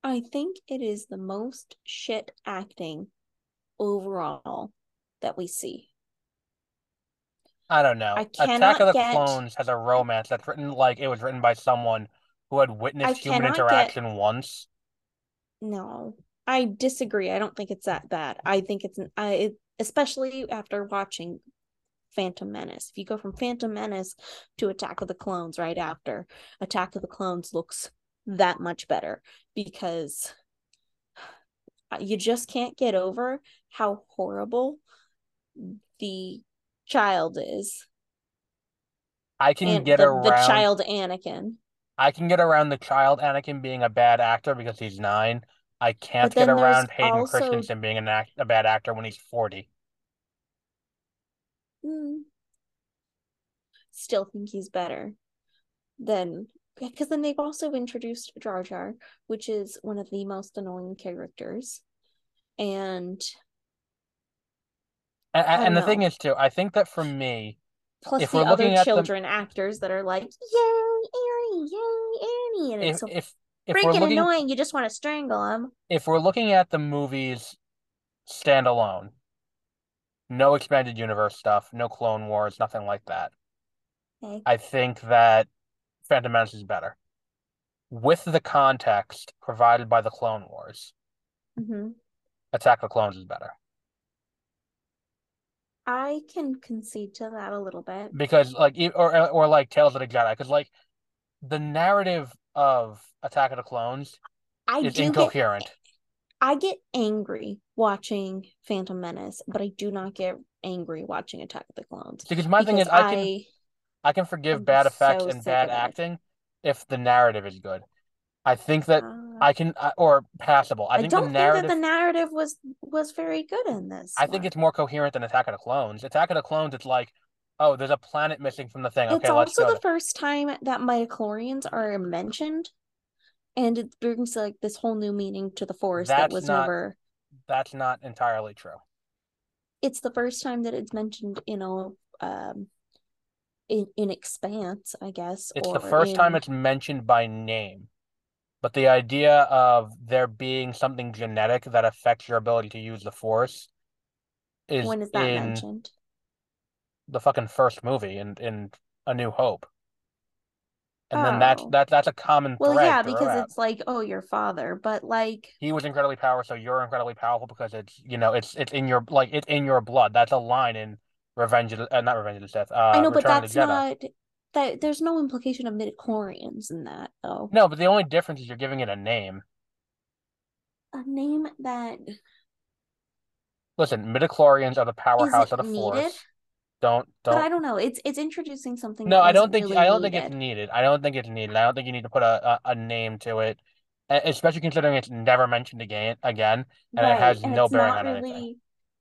I think it is the most shit acting overall that we see. I don't know. I Attack of the get- Clones has a romance that's written like it was written by someone who had I witnessed human cannot get- interaction once. No, I disagree. I don't think it's that bad. I think it's an I it, especially after watching Phantom Menace. If you go from Phantom Menace to Attack of the Clones right after, Attack of the Clones looks that much better because you just can't get over how horrible the child is I can and get the, around the child Anakin. I can get around the child Anakin being a bad actor because he's nine. I can't get around Hayden also- Christensen being an act, a bad actor when he's 40. Mm. Still think he's better than because then they've also introduced Jar Jar, which is one of the most annoying characters. And And, and the don't thing is too, I think that for me, plus If the we're other looking at the- children actors that are like, Yay, Annie, yay, Annie. And if so if freaking looking annoying, you just want to strangle him. if we're looking at the movies standalone, no expanded universe stuff, no Clone Wars, nothing like that. Okay. I think that Phantom Menace is better. With the context provided by the Clone Wars, hmm Attack of the Clones is better. I can concede to that a little bit. Because like or or like Tales of the Jedi, because like the narrative of Attack of the Clones I is do get incoherent. I get angry watching Phantom Menace, but I do not get angry watching Attack of the Clones. Because my thing is because I can I can forgive I'm bad effects so and bad acting if the narrative is good. I think that uh, I can uh, or passable. I I think don't the narrative think that the narrative was was very good in this. I think it's more coherent than Attack of the Clones. Attack of the Clones, it's like, oh, there's a planet missing from the thing. It's Okay, let's also the first time that midichlorians are mentioned, and it brings like this whole new meaning to the force that was not- never. That's not entirely true. It's the first time that it's mentioned in a um in, in Expanse, I guess. It's the first in... time it's mentioned by name. But the idea of there being something genetic that affects your ability to use the Force is when is that in mentioned? The fucking first movie in in A New Hope. And then that's Oh. that that's a common Well, yeah, because it's like, oh, your father, but like, he was incredibly powerful, so you're incredibly powerful because it's you know it's it's in your like it's in your blood. That's a line in Revenge of the, uh, not Revenge of the Sith. Uh, I know, but Return of that's not that. There's no implication of midichlorians in that, though. No, but the only difference is you're giving it a name. A name that Listen, midichlorians are the powerhouse of the needed? Force. Don't don't. But I don't know. It's it's introducing something No, I don't think really I don't think it's needed. needed. I don't think it's needed. I don't think you need to put a, a, a name to it, especially considering it's never mentioned again again, and it has And no bearing on anything.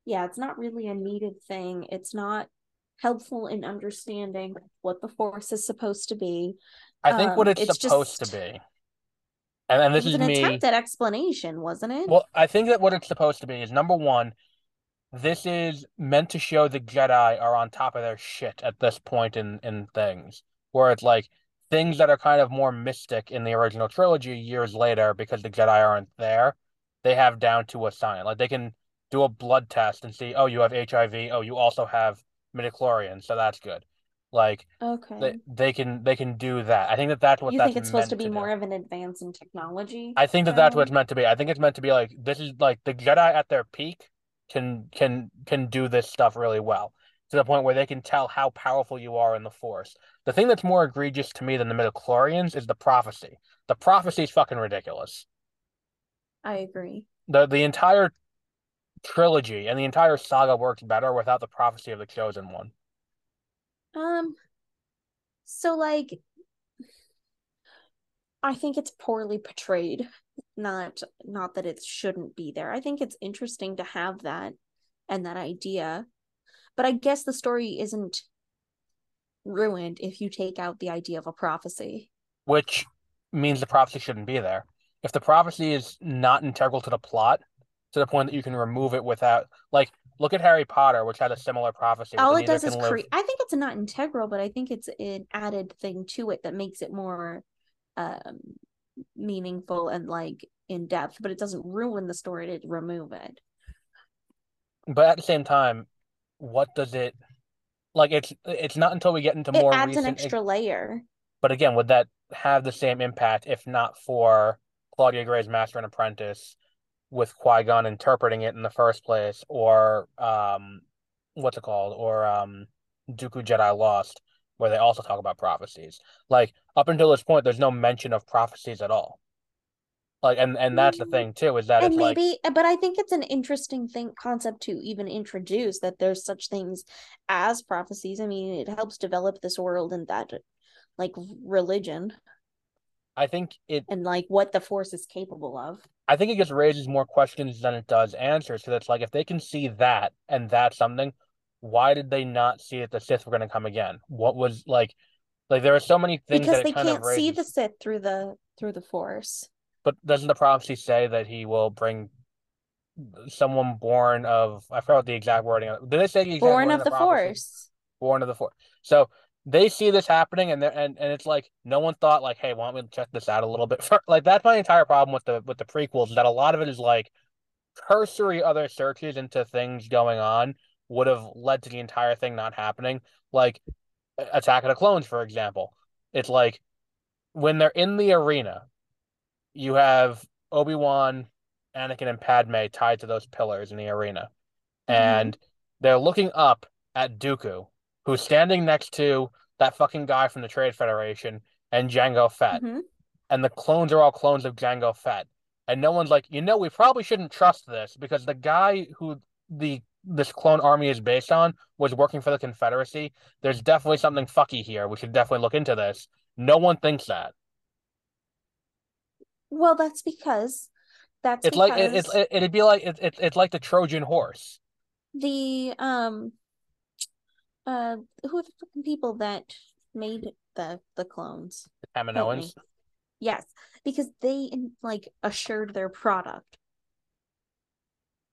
yeah, it's not really a needed thing. It's not helpful in understanding what the force is supposed to be. I think what Um, it's it's supposed just to be, and and this was is an me. attempt at explanation, wasn't it? Well, I think that what it's supposed to be is number one, this is meant to show the Jedi are on top of their shit at this point in in things, where it's like things that are kind of more mystic in the original trilogy years later because the Jedi aren't there, they have down to a science. Like they can do a blood test and see, oh, you have HIV, oh, you also have midichlorians, so that's good. Like Okay. they they can they can do that. I think that that's what You that's think it's supposed to be to more of an advance in technology I think that that's what it's meant to be. I think it's meant to be like this is like the Jedi at their peak can can can do this stuff really well to the point where they can tell how powerful you are in the Force. The thing that's more egregious to me than the midichlorians is the prophecy. The prophecy is fucking ridiculous. I agree. The the entire trilogy and the entire saga works better without the prophecy of the chosen one. Um, so like I think it's poorly portrayed. Not not that it shouldn't be there. I think it's interesting to have that and that idea. But I guess the story isn't ruined if you take out the idea of a prophecy. which means the prophecy shouldn't be there. If the prophecy is not integral to the plot, to the point that you can remove it without, like, look at Harry Potter, which had a similar prophecy. All it does is create I think it's not integral, but I think it's an added thing to it that makes it more um meaningful and like in depth, but it doesn't ruin the story to remove it. But at the same time, what does it like? It's it's not until we get into It more adds an recent. extra layer. But again, would that have the same impact if not for Claudia Gray's Master and Apprentice with Qui-Gon interpreting it in the first place, or um, what's it called, or um, Dooku Jedi Lost, where they also talk about prophecies. Like up until this point, there's no mention of prophecies at all. Like, and and that's the Mm, thing too, is that and it's like maybe but i think it's an interesting thing concept to even introduce that there's such things as prophecies i mean it helps develop this world and that like religion I think it and like what the force is capable of I think it just raises more questions than it does answers. Because it's like if they can see that and that's something, why did they not see that the Sith were going to come again? What was like, like there are so many things because they it kind of can't see the sith through the through the force But doesn't the prophecy say that he will bring someone born of I forgot the exact wording. Did they say the exact born of the the force Born of the Force. So they see this happening, and they're and, and it's like no one thought like, hey, why don't we check this out a little bit? For, like that's my entire problem with the with the prequels. Is that a lot of it is like cursory other searches into things going on would have led to the entire thing not happening. Like Attack of the Clones, for example. It's like when they're in the arena, you have Obi-Wan, Anakin, and Padme tied to those pillars in the arena. And they're looking up at Dooku, who's standing next to that fucking guy from the Trade Federation and Jango Fett. Mhm. And the clones are all clones of Jango Fett. And no one's like, you know, we probably shouldn't trust this because the guy who the this clone army is based on was working for the Confederacy. There's definitely something fucky here. We should definitely look into this. No one thinks that. well that's because that's It's like it, because it, it'd be like it, it, it's like the Trojan horse. the um uh who are the fucking people that made the the clones me. Yes, because they like assured their product.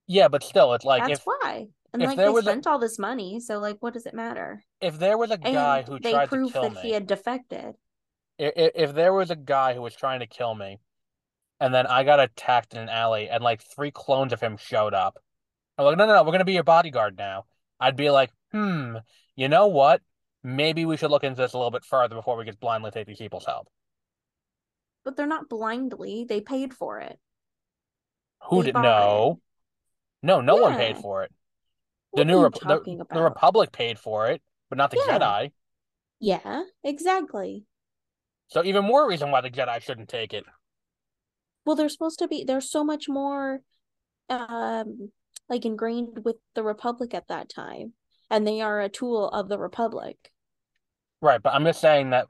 Yeah, but still, it's like That's if why. And If like they was a- spent all this money, so like what does it matter? If there was a guy And who they tried to proved kill that me, he had defected. if, if there was a guy who was trying to kill me, and then I got attacked in an alley, and like three clones of him showed up, I'm like, no, no, no, we're gonna be your bodyguard now. I'd be like, hmm, you know what? Maybe we should look into this a little bit further before we just blindly take these people's help. But they're not blindly. They paid for it. Who They did bought no? No, no one paid for it. The What new are you Rep- the, the? Republic paid for it, but not the Yeah. Jedi. Yeah, exactly. So even more reason why the Jedi shouldn't take it. Well, they're supposed to be there's so much more um like ingrained with the Republic at that time. And they are a tool of the Republic. Right, but I'm just saying that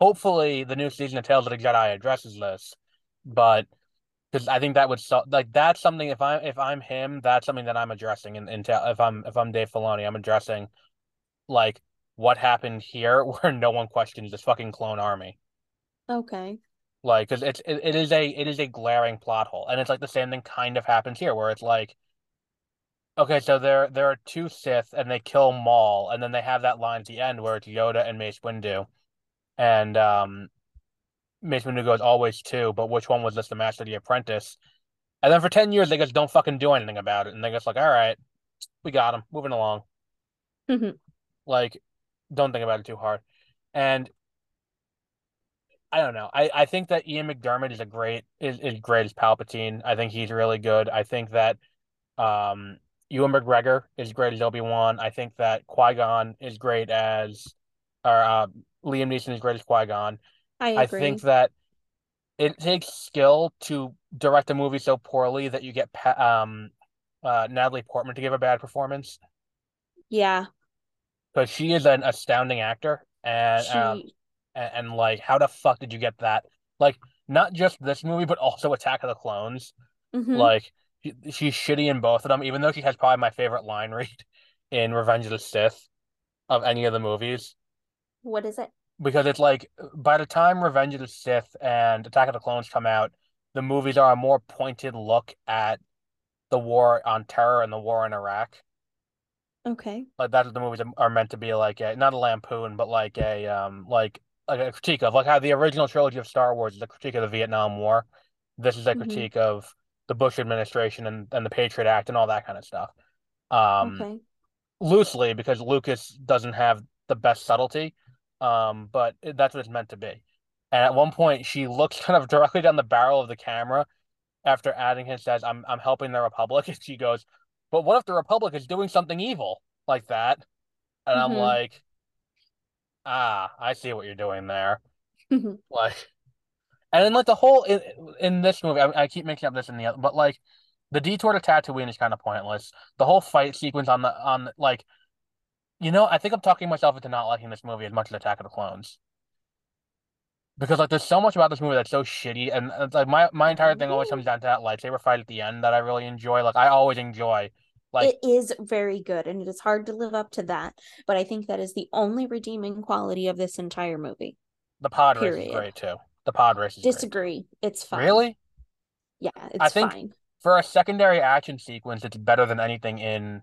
hopefully the new season of Tales of the Jedi addresses this, but because I think that would so like that's something if I'm if I'm him, that's something that I'm addressing in, in if I'm if I'm Dave Filoni, I'm addressing like what happened here where no one questions this fucking clone army. Okay. Like, because it's it, it is a it is a glaring plot hole, and it's like the same thing kind of happens here, where it's like, okay, so there there are two Sith, and they kill Maul, and then they have that line at the end where it's Yoda and Mace Windu, and um, Mace Windu goes always two, but which one was this, the Master the Apprentice? And then for ten years they just don't fucking do anything about it, and they're just like, all right, we got him, moving along. Mhm. Like, don't think about it too hard, and I don't know. I, I think that Ian McDiarmid is a great is, is great as Palpatine. I think he's really good. I think that um Ewan McGregor is great as Obi-Wan. I think that Qui-Gon is great as or uh, Liam Neeson is great as Qui-Gon. I I agree. think that it takes skill to direct a movie so poorly that you get um uh Natalie Portman to give a bad performance yeah. because she is an astounding actor and um and, and like how the fuck did you get that? Like not just this movie, but also Attack of the Clones. Mhm. Like she, she's shitty in both of them, even though she has probably my favorite line read in Revenge of the Sith of any of the movies. what is it? Because it's like by the time Revenge of the Sith and Attack of the Clones come out, the movies are a more pointed look at the war on terror and the war in Iraq. Okay. Like that's what the movies are meant to be like a not a lampoon, but like a um like like a critique of like how the original trilogy of Star Wars is a critique of the Vietnam War. This is a Mhm. critique of the Bush administration and, and the Patriot Act and all that kind of stuff. Um Okay. loosely because Lucas doesn't have the best subtlety. Um, but that's what it's meant to be. And at one point she looks kind of directly down the barrel of the camera after adding his says, I'm I'm helping the Republic, and she goes, But what if the Republic is doing something evil like that? And I'm Mhm. like, ah, I see what you're doing there. Like, and then like the whole in, in this movie, I, I keep mixing up this and the other, but like the detour to Tatooine is kind of pointless. The whole fight sequence on the on like, you know, I think I'm talking myself into not liking this movie as much as Attack of the Clones. Because like there's so much about this movie that's so shitty, and it's like my my entire thing always comes down to that lightsaber fight at the end that I really enjoy. Like I always enjoy, like it is very good and it is hard to live up to that, but I think that is the only redeeming quality of this entire movie. the pod race is great too. The pod race is great. Disagree. It's fine. Really? Yeah, it's I think- fine. For a secondary action sequence, it's better than anything in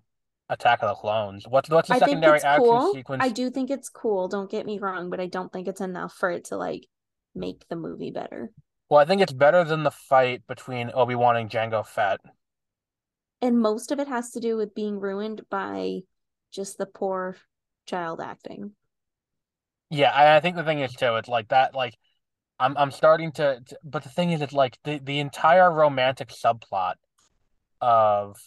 Attack of the Clones. What's what's the I secondary action cool. sequence? I do think it's cool, don't get me wrong, but I don't think it's enough for it to like make the movie better. Well, I think it's better than the fight between Obi-Wan and Jango Fett. And most of it has to do with being ruined by just the poor child acting. Yeah, I, I think the thing is too, it's like that, like I'm I'm starting to, to but the thing is it's like the, the entire romantic subplot of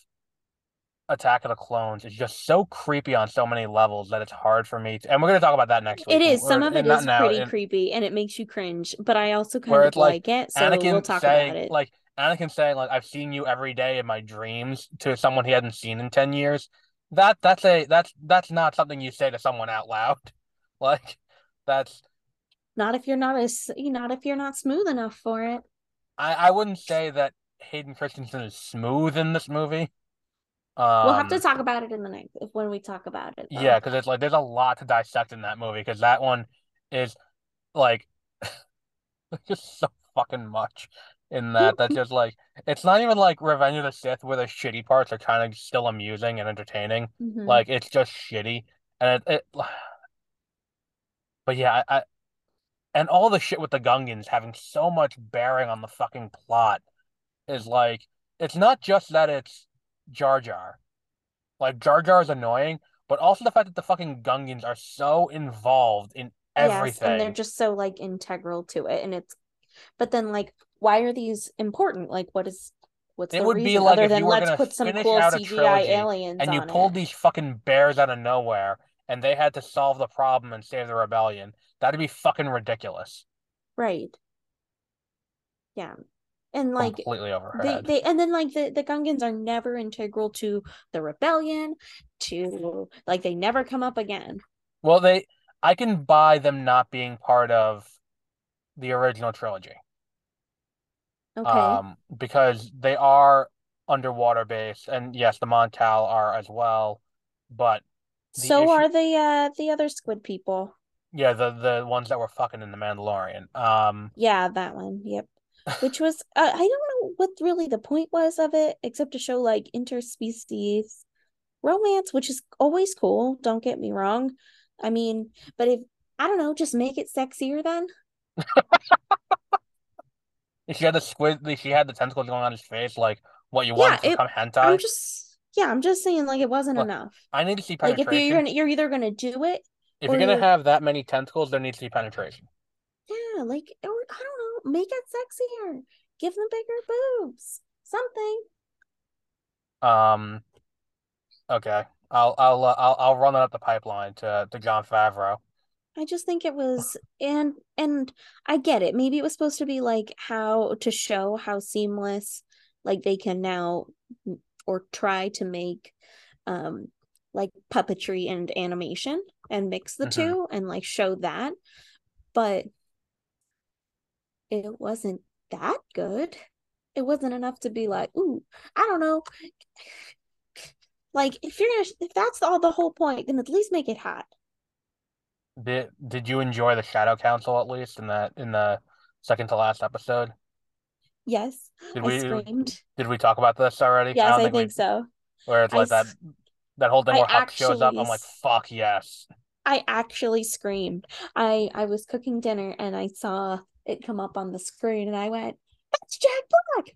Attack of the Clones is just so creepy on so many levels that it's hard for me to, and we're gonna talk about that next week. It is. Some of it is now, pretty in- creepy and it makes you cringe, but I also kind of like like it, so Anakin we'll talk saying about it. like Anakin saying like I've seen you every day in my dreams to someone he hadn't seen in 10 years. That that's a that's that's not something you say to someone out loud. Like that's Not if you're not as not if you're not smooth enough for it. I I wouldn't say that Hayden Christensen is smooth in this movie. Um we'll have to talk about it in the next if when we talk about it. though. Yeah, because it's like there's a lot to dissect in that movie because that one is like just so fucking much. in that that's just like it's not even like Revenge of the Sith where the shitty parts are kind of still amusing and entertaining. Mhm. Like it's just shitty, and it, it but yeah, I, I and all the shit with the Gungans having so much bearing on the fucking plot is like it's not just that it's Jar Jar. Like Jar Jar is annoying, but also the fact that the fucking Gungans are so involved in Yes, and they're just so like integral to it. And it's but then like why are these important? Like what is what's It the would be reason like other if than let's put some cool out CGI aliens and you pulled it? these fucking bears out of nowhere and they had to solve the problem and save the rebellion. That'd be fucking ridiculous. Right. Yeah. And like Completely over they they and then like the the Gungans are never integral to the rebellion to like they never come up again. Well, they I can buy them not being part of the original trilogy. Okay. Um, because they are underwater based, and yes, the Mon Cal are as well, but So issue, are the uh the other squid people. yeah, the the ones that were fucking in the Mandalorian. Um, Yeah, that one. Yep. Which was uh, I don't know what really the point was of it except to show like interspecies romance, which is always cool, don't get me wrong. I mean, but if I don't know, just make it sexier then. she had the squid, she had the tentacles going on his face. Like, what you Yeah, to become I'm just yeah, I'm just saying like it wasn't Look, enough. I need to see Like if you're penetration. gonna you're either gonna do it If you're gonna you're have that many tentacles, there needs to be penetration. yeah, like or I don't make it sexier. Give them bigger boobs. Something. Um, okay, I'll I'll uh, I'll I'll run that up the pipeline to to Jon Favreau. I just think it was and and I get it. Maybe it was supposed to be like how to show how seamless like they can now or try to make um like puppetry and animation and mix the hmm two and like show that. But it wasn't that good. It wasn't enough to be like, ooh, I don't know. Like if you're gonna if that's all the whole point, then at least make it hot. Did did you enjoy the Shadow Council at least in the in the second to last episode? Yes, Did I we screamed. did we talk about this already? I Yes, don't I think we so. where it's I like that that whole thing I where Hux shows up. I'm like, fuck yes. I actually screamed. I I was cooking dinner and I saw it come up on the screen and I went, "That's Jack Black."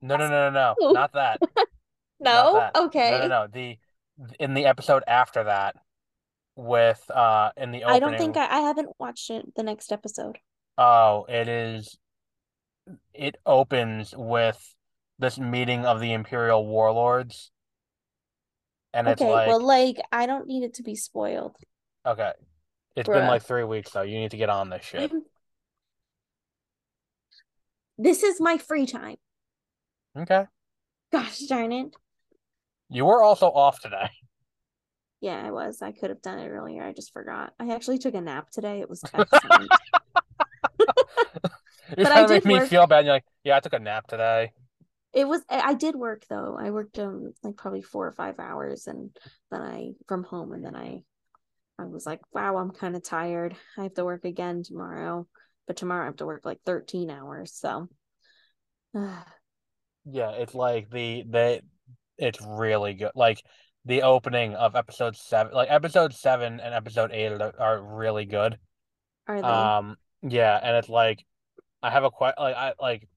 No no no no no. Not that. Not no? that. No no Okay. no. The in the episode after that with uh in the I don't think I, I haven't watched it the next episode. oh, it is it opens with this meeting of the Imperial warlords and it's Okay, well, like, like I don't need it to be spoiled. okay, it's been like three weeks though. You need to get on this shit. I'm this is my free time. Okay. Gosh darn it. You were also off today. Yeah, I was. I could have done it earlier. I just forgot. I actually took a nap today. It was excellent. You're But I trying to make me work. feel bad. You're like, yeah, I took a nap today. It was I did work though. I worked um like probably four or five hours and then I from home and then I I was like, wow, I'm kind of tired. I have to work again tomorrow. But tomorrow I have to work like 13 hours. So Yeah, it's like the the it's really good. Like the opening of episode seven, like episode seven and episode eight are, are really good. are they? Um, yeah, and it's like I have a quite like I like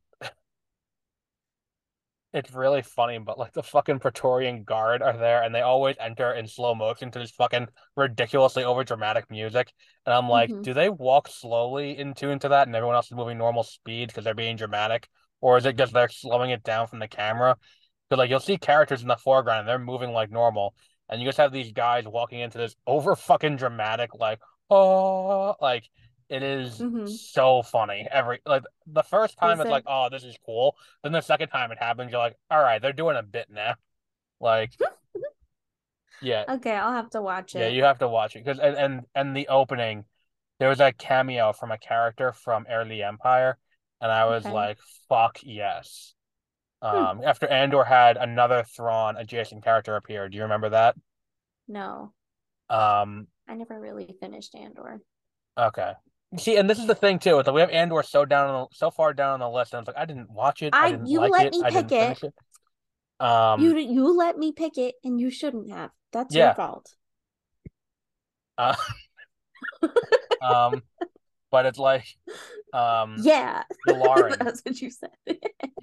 it's really funny, but like the fucking Praetorian Guard are there and they always enter in slow motion to this fucking ridiculously over dramatic music. And I'm like, hmm do they walk slowly into into that and everyone else is moving normal speed because they're being dramatic? Or is it because they're slowing it down from the camera? Because like you'll see characters in the foreground and they're moving like normal, and you just have these guys walking into this over fucking dramatic, like, oh like it is hmm so funny. Every like the first time Is it's like, oh, this is cool. Then the second time it happens, you're like, all right, they're doing a bit now. Like, yeah, Okay, I'll have to watch it. yeah, you have to watch it because and, and and the opening, there was a cameo from a character from Early Empire, and I was Okay. like, fuck yes. Hmm. Um, after Andor had another Thrawn adjacent character appear. Do you remember that? No, Um, I never really finished Andor. okay. See, and this is the thing too. It's like we have Andor so down on the, so far down on the list, and it's like I didn't watch it. I, I you like let it. me I pick it. it. Um, You you let me pick it, and you shouldn't have. That's Yeah. your fault. uh, um, but it's like, um, Yeah, Yularen, that's what you said.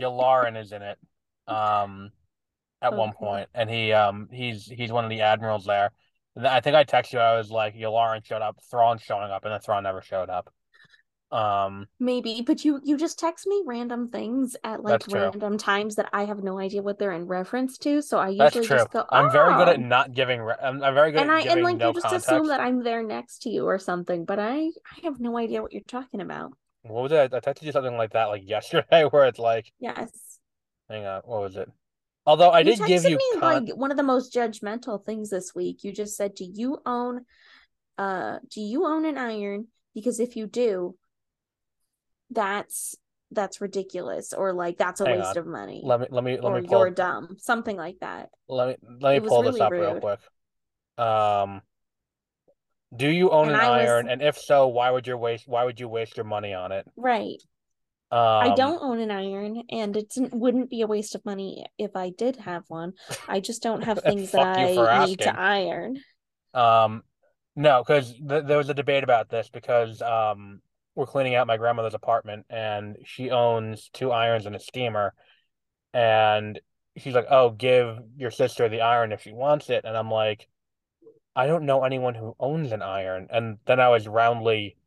Yularen is in it. Um, at one point, and he um he's he's one of the admirals there. I think I texted you. I was like, Yularen showed up, Thrawn showing up, and then Thrawn never showed up. Um, Maybe, but you you just text me random things at like random times that I have no idea what they're in reference to. So I usually just go, I'm very good at "Oh." not giving. Re- I'm, I'm very good and at I giving and like no you just context. assume that I'm there next to you or something, but I I have no idea what you're talking about. What was it? I texted you something like that like yesterday, where it's like, Yes. hang on, what was it? Although I You did give you me con- like one of the most judgmental things this week. You just said, "Do you own uh do you own an iron? Because if you do, that's that's ridiculous or like that's a Hang waste on. of money let me let me let or me pull you're dumb." Something like that. let me let me was pull this really up real quick. Um, do you own And an I was- iron? And if so, why would you waste why would you waste your money on it? Right. Um, I don't own an iron, and it wouldn't be a waste of money if I did have one. I just don't have things that I need to iron. Um, no, because th there was a debate about this because um we're cleaning out my grandmother's apartment and she owns two irons and a steamer, and she's like, "Oh, give your sister the iron if she wants it," and I'm like, I don't know anyone who owns an iron, and then I was roundly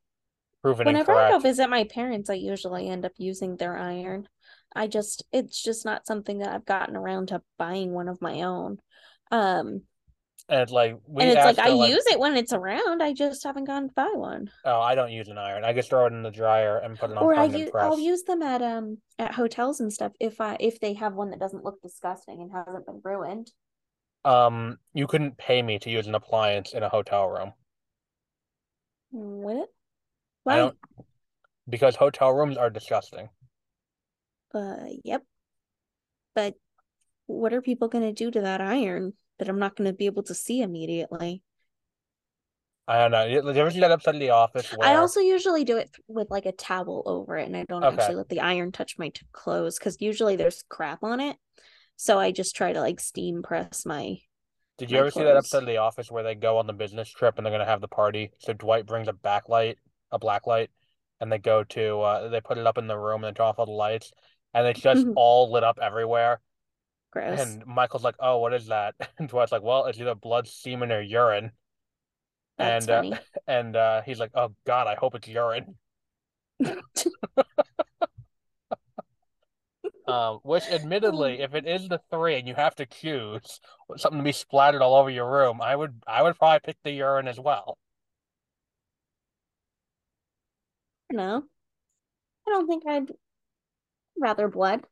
proven Whenever I go visit my parents, I usually end up using their iron. I just, it's just not something that I've gotten around to buying one of my own. Um, And like and it's like I like, use it when it's around. I just haven't gone to buy one. oh, I don't use an iron. I just throw it in the dryer and put it on Or I use, press. I'll use them at um at hotels and stuff if I if they have one that doesn't look disgusting and hasn't been ruined. Um, you couldn't pay me to use an appliance in a hotel room Would it? I Why? don't because hotel rooms are disgusting. Uh, yep. But what are people going to do to that iron that I'm not going to be able to see immediately? I don't know. You you ever see that episode of The Office I also usually do it with like a towel over it, and I don't Okay. actually let the iron touch my t- clothes because usually there's crap on it. So I just try to like steam press my. did you my ever see that episode of The Office where they go on the business trip and they're gonna have the party? So Dwight brings a backlight, a black light, and they go to uh they put it up in the room and they turn off all the lights and it's just all lit up everywhere. Gross. And Michael's like, "Oh, what is that?" And Dwight's like, "Well, it's either blood, semen, or urine." That's and uh, and uh, he's like, "Oh God, I hope it's urine." Um, which admittedly, if it is the three and you have to choose something to be splattered all over your room, I would I would probably pick the urine as well. No, I don't think I'd rather blood.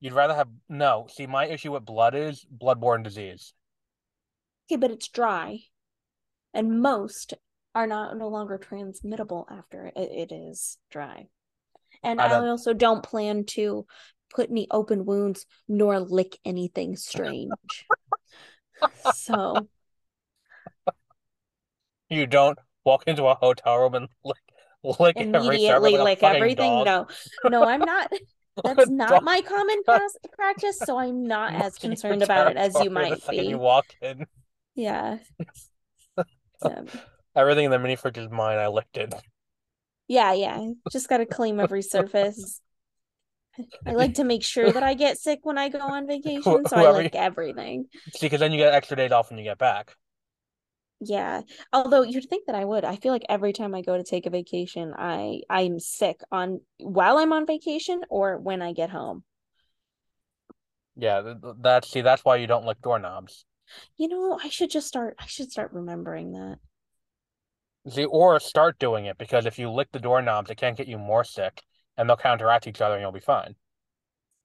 You'd rather have no. See, my issue with blood is bloodborne disease. Okay, but it's dry, and most are not no longer transmittable after it, it is dry. And I I, also don't plan to put any open wounds nor lick anything strange. so You don't walk into a hotel room and lick lick immediately servant like lick everything. dog. No, no, I'm not. That's not my common pas- practice, so I'm not as concerned about it as you might be. you walk in. Yeah. Everything in the mini fridge is mine. I licked it. yeah, yeah. Just got to claim every surface. I like to make sure that I get sick when I go on vacation, so I like lick everything. See, because then you get extra days off when you get back. Yeah. Although you'd think that I would. I feel like every time I go to take a vacation, I I'm sick on while I'm on vacation or when I get home. Yeah, th- th- that's see, that's why you don't lick doorknobs. You know, I should just start I should start remembering that. See, or start doing it because if you lick the doorknobs, it can't get you more sick, and they'll counteract each other, and you'll be fine.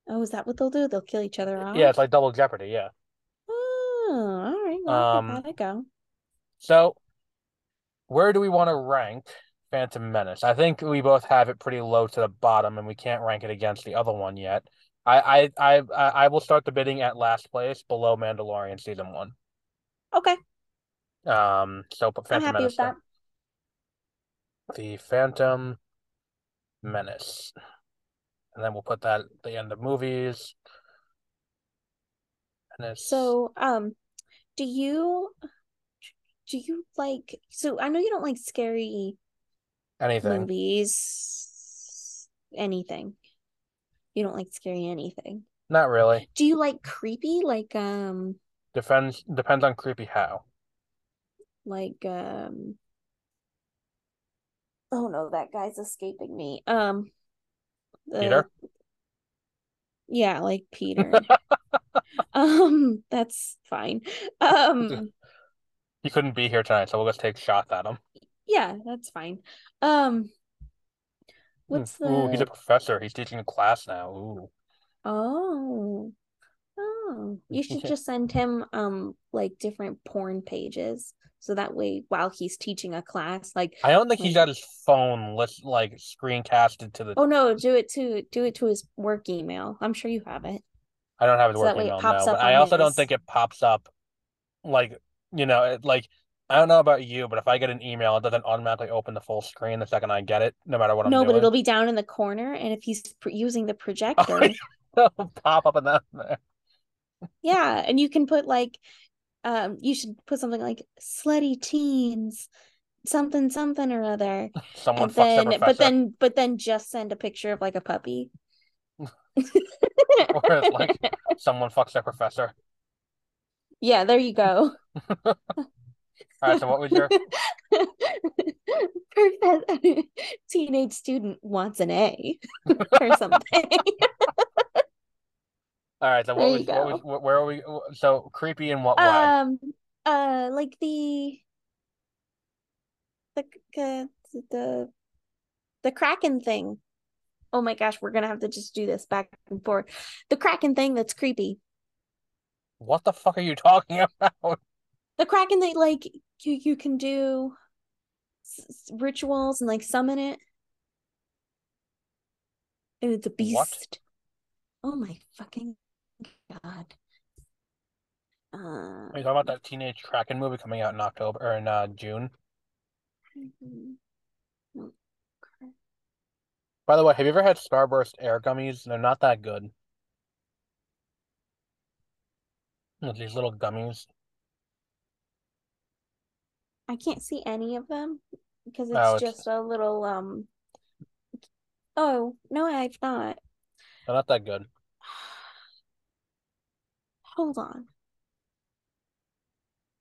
Oh, is that what they'll do? They'll kill each other off? Yeah, it's like double jeopardy. Yeah. Oh, all right. Well, Um, that go. So, where do we want to rank Phantom Menace? I think we both have it pretty low to the bottom, and we can't rank it against the other one yet. I I I I will start the bidding at last place, below Mandalorian season one. Okay. Um, so put I'm Phantom happy Menace with that. The Phantom Menace. And then we'll put that at the end of movies. So, um, do you do you like so I know you don't like scary anything. movies anything. You don't like scary anything. Not really. Do you like creepy like um Depends depends on creepy how. like um oh no that guy's escaping me um the- Peter? yeah like peter um that's fine um He couldn't be here tonight, so we'll just take shots at him. yeah that's fine um what's the Ooh, he's a professor. He's teaching a class now. Ooh. oh oh you should just send him um like different porn pages so that way while he's teaching a class like I don't think he's got his phone list like screencasted to the oh no do it to do it to his work email i'm sure you have it I don't have his So work email but I also don't think it pops up like you know, it, like I don't know about you, but if I get an email, it doesn't automatically open the full screen the second I get it, no matter what I'm no doing. but it'll be down in the corner and if he's pr- using the projector It'll pop up in that there. yeah and you can put like um you should put something like slutty teens something something or other Someone and then professor. but then but then just send a picture of like a puppy or it's like someone fucks their professor. Yeah there you go All right, so what was your Professor, teenage student wants an A or something. all right? So what was what was wh- where are we? So creepy in what way? um, uh, like the the uh, the the Kraken thing. Oh my gosh, we're gonna have to just do this back and forth. The Kraken thing that's creepy. What the fuck are you talking about? The Kraken that like you you can do s- rituals and like summon it, and it's a What? beast. Oh my fucking god. Uh, Are you talking about that teenage Kraken movie coming out in October or in uh, June? By the way, have you ever had Starburst air gummies? They're not that good. With These little gummies. I can't see any of them because it's Oh, it's- just a little um Oh, no, I've not. They're not that good. Hold on.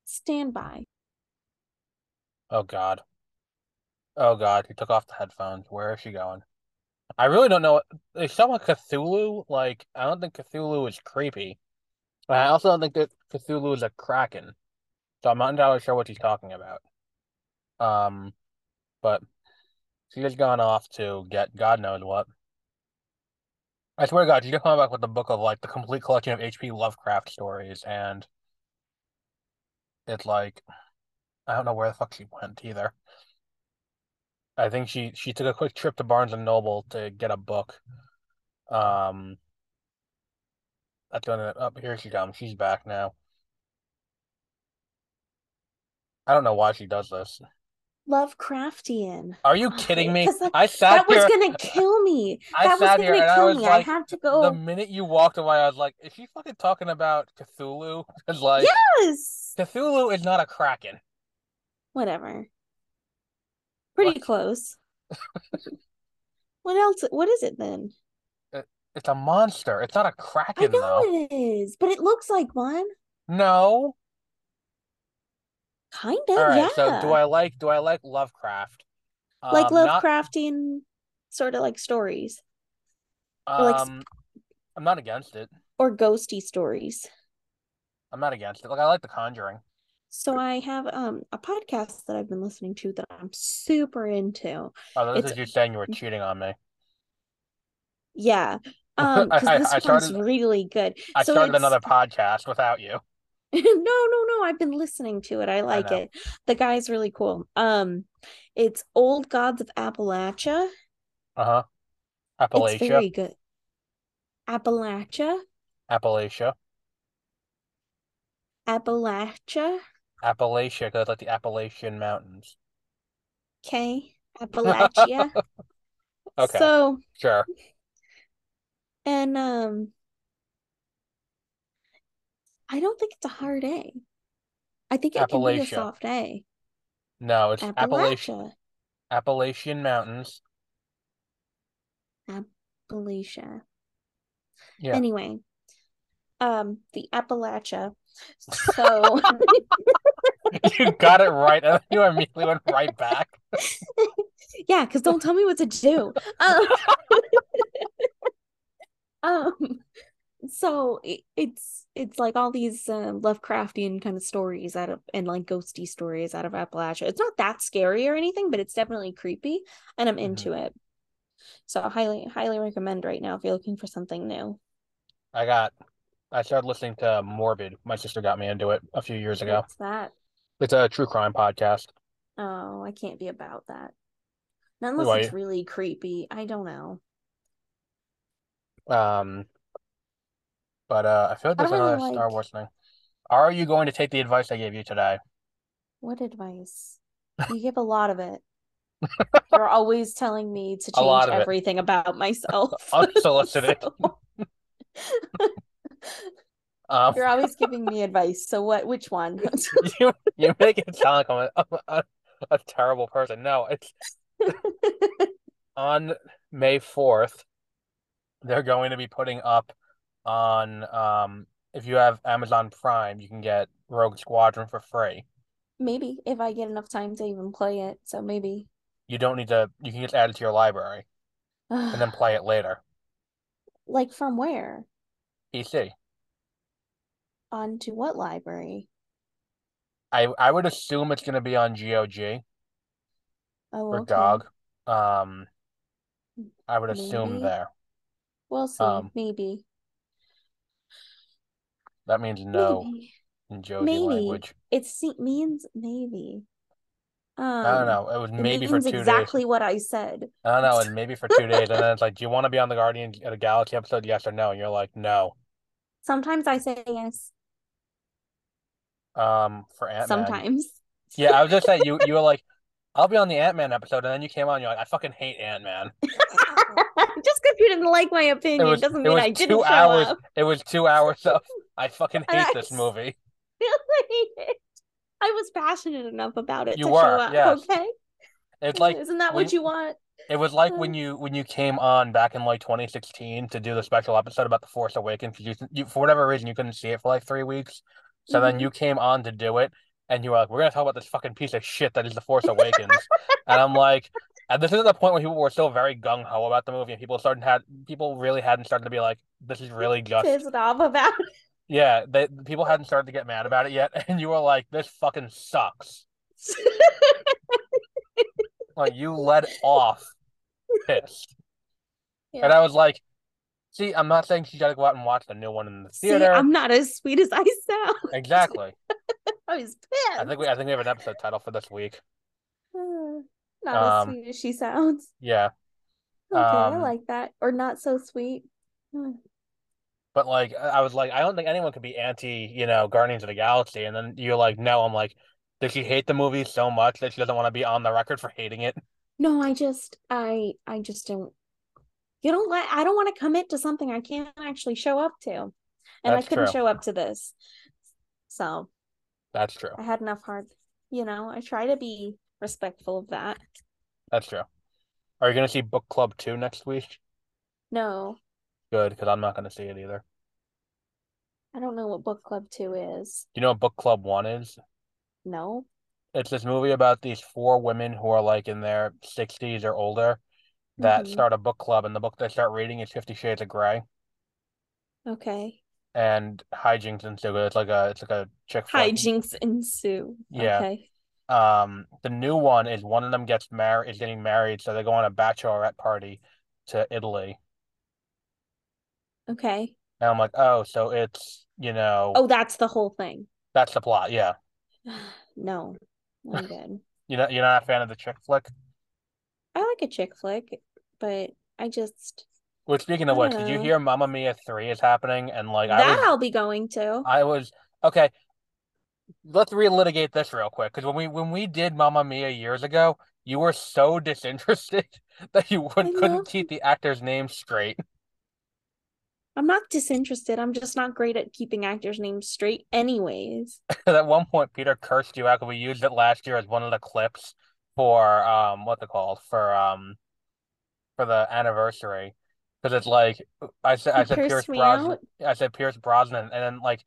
Stand by. Oh God. Oh God, he took off the headphones. Where is she going? I really don't know. They sound like Cthulhu. Like, I don't think Cthulhu is creepy. I also don't think that Cthulhu is a Kraken. So I'm not entirely sure what she's talking about. Um, but she has gone off to get God knows what. I swear to God, she's gonna come back with the book of like the complete collection of H.P. Lovecraft stories, and it's like I don't know where the fuck she went either. I think she she took a quick trip to Barnes and Noble to get a book. Um, that's gonna up here she comes. She's back now. I don't know why she does this. Lovecraftian. Are you kidding me? that- I sat That was gonna kill me. I That was sat gonna here I kill was me. like, I have to go. The minute you walked away, I was like, "Is she fucking talking about Cthulhu?" Because like Yes. Cthulhu is not a kraken. Whatever. Pretty What? close. What else? What is it then? It's a monster. It's not a kraken I know though. it is, but it looks like one. No. Kind of, right. yeah. So do I like do I like Lovecraft? like Um, not- Lovecraftian sort of like stories like um, I'm not against it. or ghosty stories. I'm not against it. Like I like The Conjuring. So I have um a podcast that I've been listening to that I'm super into. Oh, this It's- is you saying you were cheating on me. Yeah. Um, because I- this I one's started- really good. I So started another podcast without you. no, no, no. I've been listening to it. I like know. it. The guy's really cool. Um, it's Old Gods of Appalachia. Uh-huh. Appalachia. It's very good. Appalachia, Appalachia. Appalachia. Appalachia, because like the Appalachian Mountains. Okay. Appalachia. Okay. So Sure. And um I don't think it's a hard A. I think it can be a Appalachia. soft A. No, it's Appalachian Appalachia. Appalachian Mountains. Appalachia. Yeah. Anyway, um, the Appalachia. So You got it right, and you immediately went right back. yeah, because don't tell me what to do. Um, um so it, it's it's like all these um, Lovecraftian kind of stories out of and like ghosty stories out of Appalachia. It's not that scary or anything, but it's definitely creepy, and I'm into it. So highly highly recommend right now if you're looking for something new. I got. I started listening to Morbid. My sister got me into it a few years ago. What's that? It's a true crime podcast. Oh, I can't be about that. Not unless Why? it's really creepy. I don't know. Um, but uh, I feel like there's don't really another Star like- Wars thing. Are you going to take the advice I gave you today? What advice? You give a lot of it. You're always telling me to A lot change of it. everything about myself. Unsolicited. So, Um, you're always giving me advice. So what which one? you you make it sound like I'm a, a, a terrible person. No, it's on May 4th. They're going to be putting up on um if you have Amazon Prime, you can get Rogue Squadron for free. maybe if I get enough time to even play it. So maybe. You don't need to you can just add it to your library and then play it later. like from where? PC. On to what library? I I would assume it's going to be on GOG Oh, or okay. GOG. Um I would assume there. We'll see. Um, maybe. That means no Maybe. in Josie Maybe. language. It se- means maybe. Um, I don't know. It was It maybe for means two days. exactly what I said. I don't know. It's maybe for two days, and then it's like, do you want to be on the Guardians of the Galaxy episode? Yes or no? And you're like, no. Sometimes I say yes. Um, for Ant-Man. Sometimes. Yeah, I was just saying you you were like, I'll be on the Ant-Man episode, and then you came on. You're like, I fucking hate Ant-Man. Just because you didn't like my opinion was- doesn't mean I didn't show hours. up. It was two hours of I fucking hate I this movie. I was passionate enough about it You to were, show up. yes. Okay, It's like isn't that when- what you want? it was like when you when you came on back in like 2016 to do the special episode about the Force Awakens because you, you for whatever reason you couldn't see it for like three weeks. So then Mhm. you came on to do it, and you were like, "We're gonna talk about this fucking piece of shit that is the Force Awakens," and I'm like, and this is at the point where people were still very gung ho about the movie, and people started had people really hadn't started to be like, "This is really just Pissed off about yeah." They people hadn't started to get mad about it yet, and you were like, "This fucking sucks." Like you led off pissed, Yeah. and I was like, "See, I'm not saying she's got to go out and watch the new one in the See, theater." I'm not as sweet as I sound. Exactly. I was pissed. I think we I think we have an episode title for this week. Not Um, as sweet as she sounds. Yeah. Okay, I um, like that. Or not so sweet. Hmm. But like I I was like, I don't think anyone could be anti, you know, Guardians of the Galaxy. And then you're like, no, I'm like, does she hate the movie so much that she doesn't want to be on the record for hating it? No, I just I I just don't you don't let I don't want to commit to something I can't actually show up to. And I couldn't true. show up to this. So That's true. I had enough hard you know, I try to be respectful of that. That's true. Are you gonna see Book Club 2 next week? No, Good, because I'm not gonna see it either. I don't know what book club two is. Do you know what Book Club 1 is? No. It's this movie about these four women who are like in their 60s or older that Mhm. start a book club, and the book they start reading is Fifty Shades of Grey. Okay. And hijinks ensue. It's like a it's like a chick. Hijinks ensue. Yeah. Okay. Um, the new one is one of them gets married is getting married, so they go on a bachelorette party to Italy. Okay. And I'm like, oh, so it's, you know, Oh, that's the whole thing. that's the plot. Yeah. No, I'm good. You know, you're not a fan of the chick flick? I like a chick flick, but I just Which speaking of I which, did you hear Mamma Mia 3 is happening? And like I that was I'll be going to. I was okay. Let's relitigate this real quick because when we when we did Mamma Mia years ago, you were so disinterested that you wouldn't couldn't keep the actor's name straight. I'm not disinterested. I'm just not great at keeping actors' names straight, anyways. At one point, Peter cursed you out because we used it last year as one of the clips for um what's it called for um for the anniversary because it's like I said I said Pierce Brosnan out? I said Pierce Brosnan and then like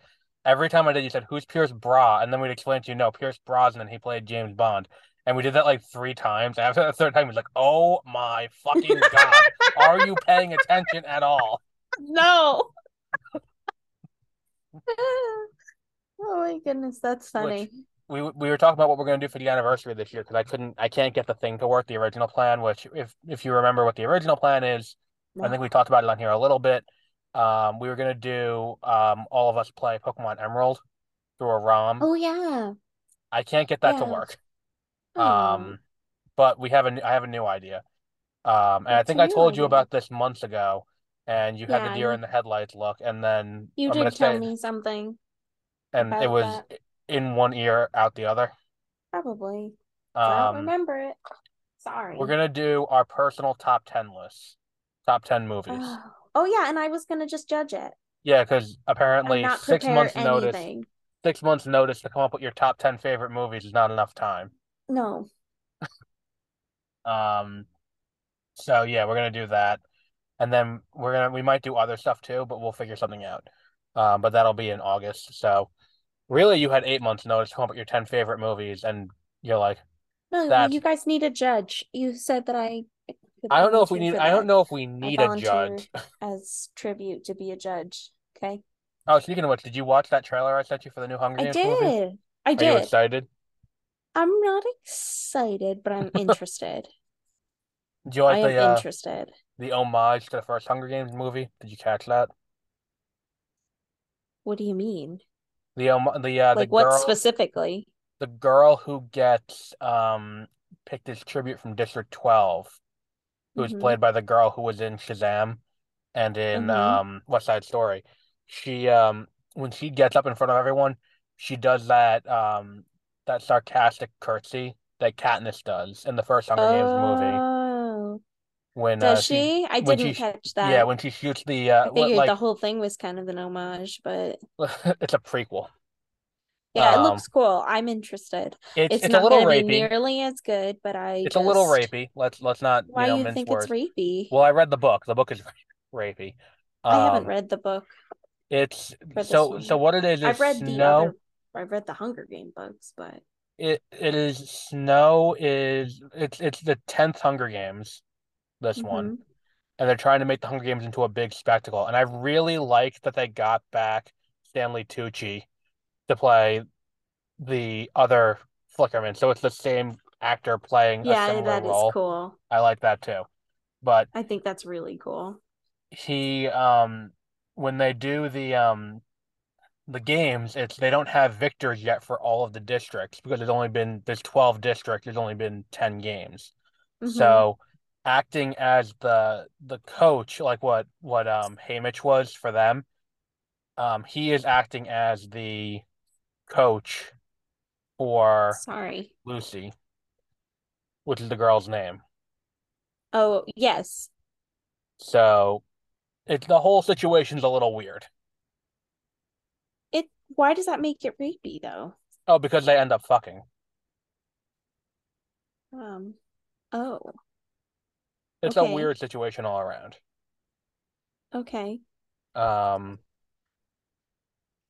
every time I did you said who's Pierce Bra and then we'd explain to you no Pierce Brosnan he played James Bond and we did that like three times. After the third time, he was like, "Oh my fucking god, are you paying attention at all?" No. oh my goodness, that's funny. Which we we were talking about what we're going to do for the anniversary this year because I couldn't, I can't get the thing to work. The original plan, which if if you remember what the original plan is, no. I think we talked about it on here a little bit. Um, we were going to do um all of us play Pokemon Emerald through a ROM. Oh yeah. I can't get that yeah. to work. Um, but we have a I have a new idea. Um, and I think I told idea. you about this months ago, and you had yeah, the deer in the headlights look, and then you I'm did tell say, me something, and it was that. in one ear, out the other. Probably. Um, I don't um, remember it. Sorry. We're gonna do our personal top ten lists, top ten movies. Oh yeah, and I was gonna just judge it. Yeah, because apparently six months anything. notice, six months notice to come up with your top ten favorite movies is not enough time. No. um. So yeah, we're gonna do that, and then we're gonna we might do other stuff too, but we'll figure something out. Um, but that'll be in August. So really, you had eight months notice to come up with your ten favorite movies, and you're like, no, that's... you guys need a judge. You said that I. I don't know if we need. I don't know if we need a judge as tribute to be a judge. Okay. Oh, speaking of which, did you watch that trailer I sent you for the new Hunger Games I did. Movie? I did. Are you excited? I'm not excited, but I'm interested. Do you like I the am uh, interested. The homage to the first Hunger Games movie? Did you catch that? What do you mean? The um the uh like the what girl, specifically? The girl who gets um picked as tribute from District Twelve, who was mm-hmm. played by the girl who was in Shazam and in mm-hmm. um West Side Story. She um when she gets up in front of everyone, she does that um that sarcastic curtsy that Katniss does in the first Hunger Games movie. Oh. When does uh, she? I didn't she, catch that. Yeah, when she shoots the. Uh, I figured like, the whole thing was kind of an homage, but it's a prequel. Yeah, um, it looks cool. I'm interested. It's, it's, it's not going to be nearly as good, but I. It's just... a little rapey. Let's let's not. Why you, know, you think words. it's rapey? Well, I read the book. The book is rapey. Um, I haven't um, read the book. It's so one. so. What it is? is I've read Snow... the other. I've read the Hunger Game books, but it it is Snow is it's it's the tenth Hunger Games, this mm-hmm. one, and they're trying to make the Hunger Games into a big spectacle. And I really like that they got back Stanley Tucci to play the other Flickerman, so it's the same actor playing yeah, a similar that role. Is cool. I like that too, but I think that's really cool. He um when they do the um the games, it's they don't have victors yet for all of the districts because there's only been there's 12 districts, there's only been 10 games. Mm-hmm. So acting as the the coach, like what what um Haymitch was for them, um, he is acting as the coach for sorry Lucy, which is the girl's name. Oh yes. So it's the whole situation's a little weird It why does that make it rapey though? Oh, because they end up fucking. Um. Oh. It's okay. a weird situation all around. Okay. Um.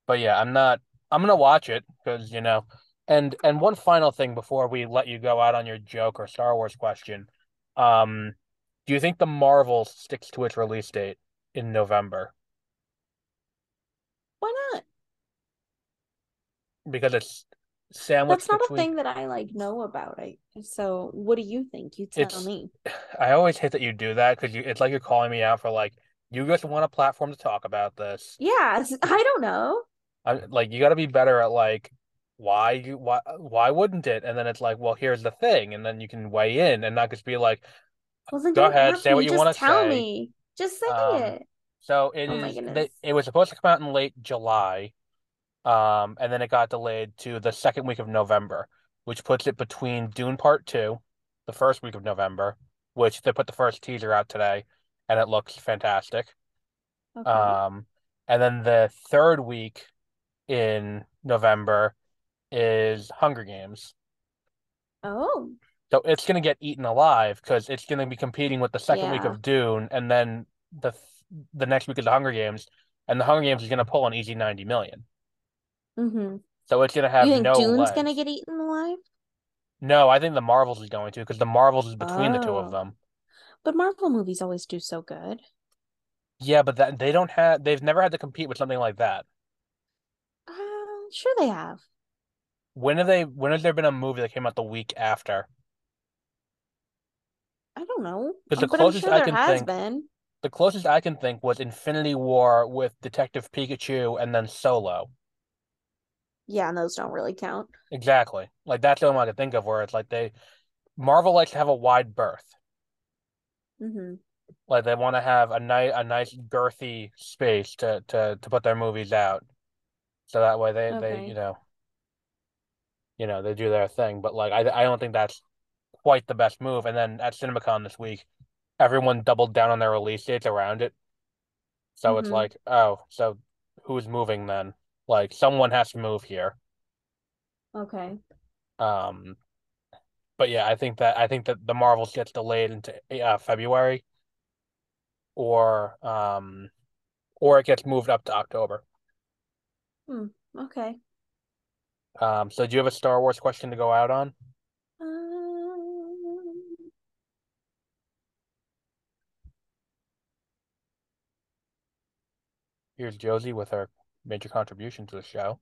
But yeah, I'm not. I'm gonna watch it because you know, and and one final thing before we let you go out on your joke or Star Wars question, um, do you think the Marvel sticks to its release date in November? Why not? because it's sandwiched. That's not between... a thing that I like know about. I so what do you think? You tell it's, me. I always hate that you do that because you it's like you're calling me out for like you just want a platform to talk about this. Yeah, I don't know. I like you got to be better at like why you why why wouldn't it? And then it's like, well, here's the thing, and then you can weigh in and not just be like, well, go ahead, say what you want to say. Tell me, just say um, it. So it oh is. They, it was supposed to come out in late July, Um, and then it got delayed to the second week of November, which puts it between Dune Part 2, the first week of November, which they put the first teaser out today, and it looks fantastic. Okay. Um, and then the third week in November is Hunger Games. oh, So it's going to get eaten alive because it's going to be competing with the second week of Dune, and then the the next week is the Hunger Games, and the Hunger Games is going to pull an easy 90 million. mm-hmm. So it's going to have You think no Dune's gonna get eaten alive? No, I think the Marvels is going to because the Marvels is between the two of Oh. them. But Marvel movies always do so good. Yeah, but that they don't have they've never had to compete with something like that. Sure they have. When have they when has there been a movie that came out the week after? I don't know. 'Cause the but closest sure I can think- been. The closest I can think was Infinity War with Detective Pikachu and then Solo. Yeah, and those don't really count. Exactly. Like that's the only one I can think of where it's like they Marvel likes to have a wide berth. Mm-hmm. Like they want to have a nice a nice girthy space to to to put their movies out. So that way they they you know you know they do their thing. But like I I don't think that's quite the best move. And then at CinemaCon this week, everyone doubled down on their release dates around it. So it's Mhm. like, oh, so who's moving then? Like someone has to move here. Okay. Um, but yeah, I think that I think that the Marvels gets delayed into uh, February, or um, or it gets moved up to October. Okay. Um, so do you have a Star Wars question to go out on? Um, Here's Josie with her major contribution to the show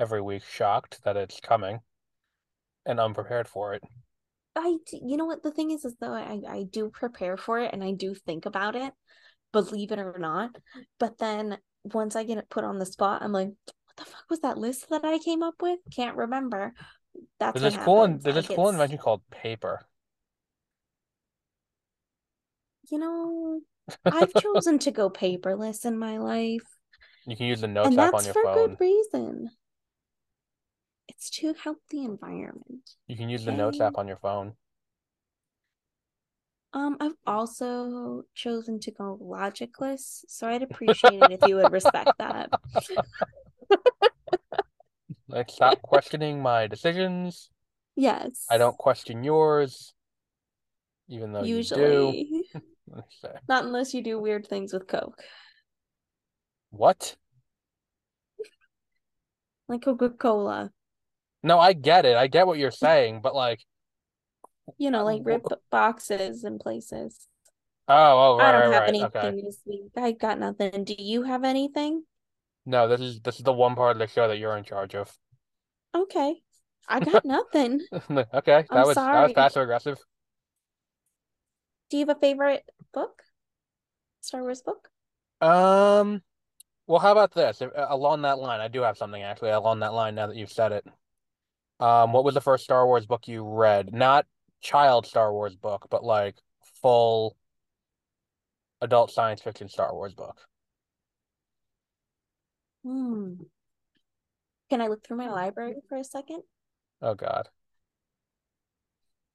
every week, shocked that it's coming and unprepared for it. I, you know what the thing is, is though I, I do prepare for it and I do think about it, believe it or not. But then once I get it put on the spot, I'm like, what the fuck was that list that I came up with? Can't remember. That's There's this cool happens. there's this cool invention called paper. You know, I've chosen to go paperless in my life, You can use the notes and app on that's your for good reason. It's to help the environment. You can use the notes app on your phone. Um, I've also chosen to go logicless, so I'd appreciate it if you would respect that. Like, stop questioning my decisions. Yes. I don't question yours, even though you do. usually. Me say. Not unless you do weird things with Coke. What? Like Coca-Cola. No, I get it. I get what you're saying, but like, You know, like rip boxes and places. oh, oh, I right, don't right, have right. anything Okay. this week. I got nothing. Do you have anything? No, this is this is the one part of the show that you're in charge of. Okay. I got nothing. Okay, that I'm was that was sorry. passive aggressive. Do you have a favorite book? Star Wars book? Um, well, how about this? Uh, Along that line, I do have something actually along that line now that you've said it. Um, what was the first Star Wars book you read? Not child Star Wars book, but like full adult science fiction Star Wars book. Hmm. Can I look through my library for a second? Oh God.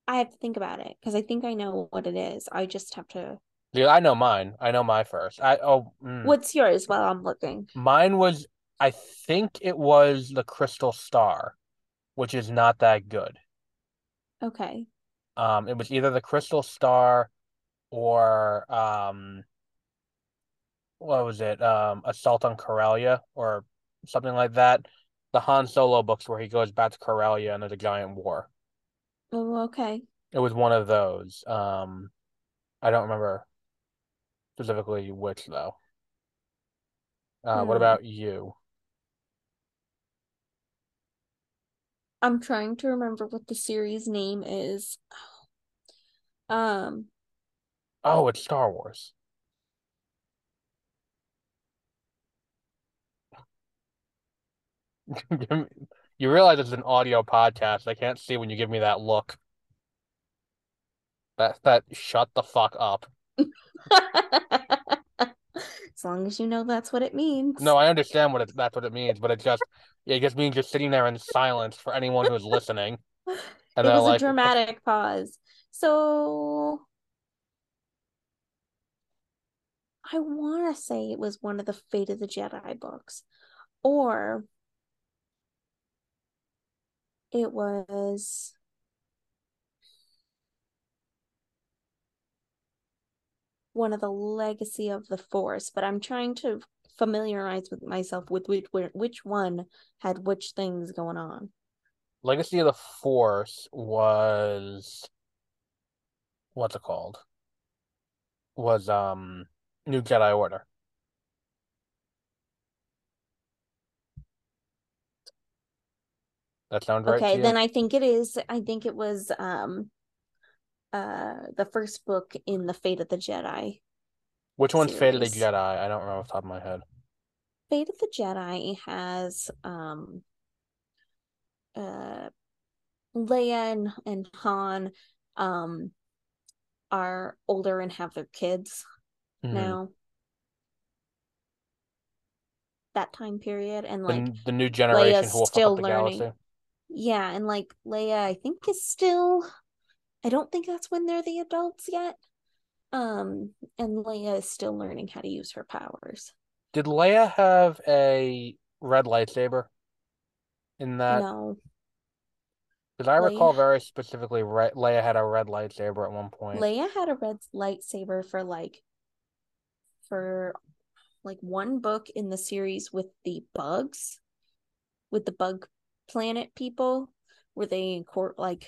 I have to think about it because I think I know what it is. I just have to. Yeah, I know mine. I know my first. I oh, mm. What's yours while I'm looking? Mine was, I think it was the Crystal Star, which is not that good. Okay. Um, it was either the Crystal Star or um, what was it? Um, Assault on Corellia or something like that. The Han Solo books where he goes back to Corellia and there's a giant war. Oh, okay. It was one of those. Um, I don't remember specifically which though. Uh, what Hmm. about you? I'm trying to remember what the series name is. Um, Oh, it's Star Wars. You realize it's an audio podcast. I can't see when you give me that look. That that shut the fuck up. As long as you know that's what it means. No, I understand what it, that's what it means, but it just yeah, it just means just sitting there in silence for anyone who's listening. And it was like, a dramatic pause. So I want to say it was one of the Fate of the Jedi books, or it was one of the Legacy of the Force, but I'm trying to familiarize with myself with which which one had which things going on. Legacy of the Force was what's it called? Was um New Jedi Order. That sounds right. Okay, then I think it is. I think it was um uh the first book in the Fate of the Jedi. Which one's series. Fate of the Jedi? I don't remember off the top of my head. Fate of the Jedi has um uh Leia and, and Han um are older and have their kids mm-hmm. now. That time period and like the, the new generation Leia's who will still learning. Galaxy. Yeah, and like Leia, I think is still. I don't think that's when they're the adults yet. Um, and Leia is still learning how to use her powers. Did Leia have a red lightsaber? In that, no. Because I Leia... recall very specifically, Re- Leia had a red lightsaber at one point. Leia had a red lightsaber for like, for like one book in the series with the bugs, with the bug planet people where they in court like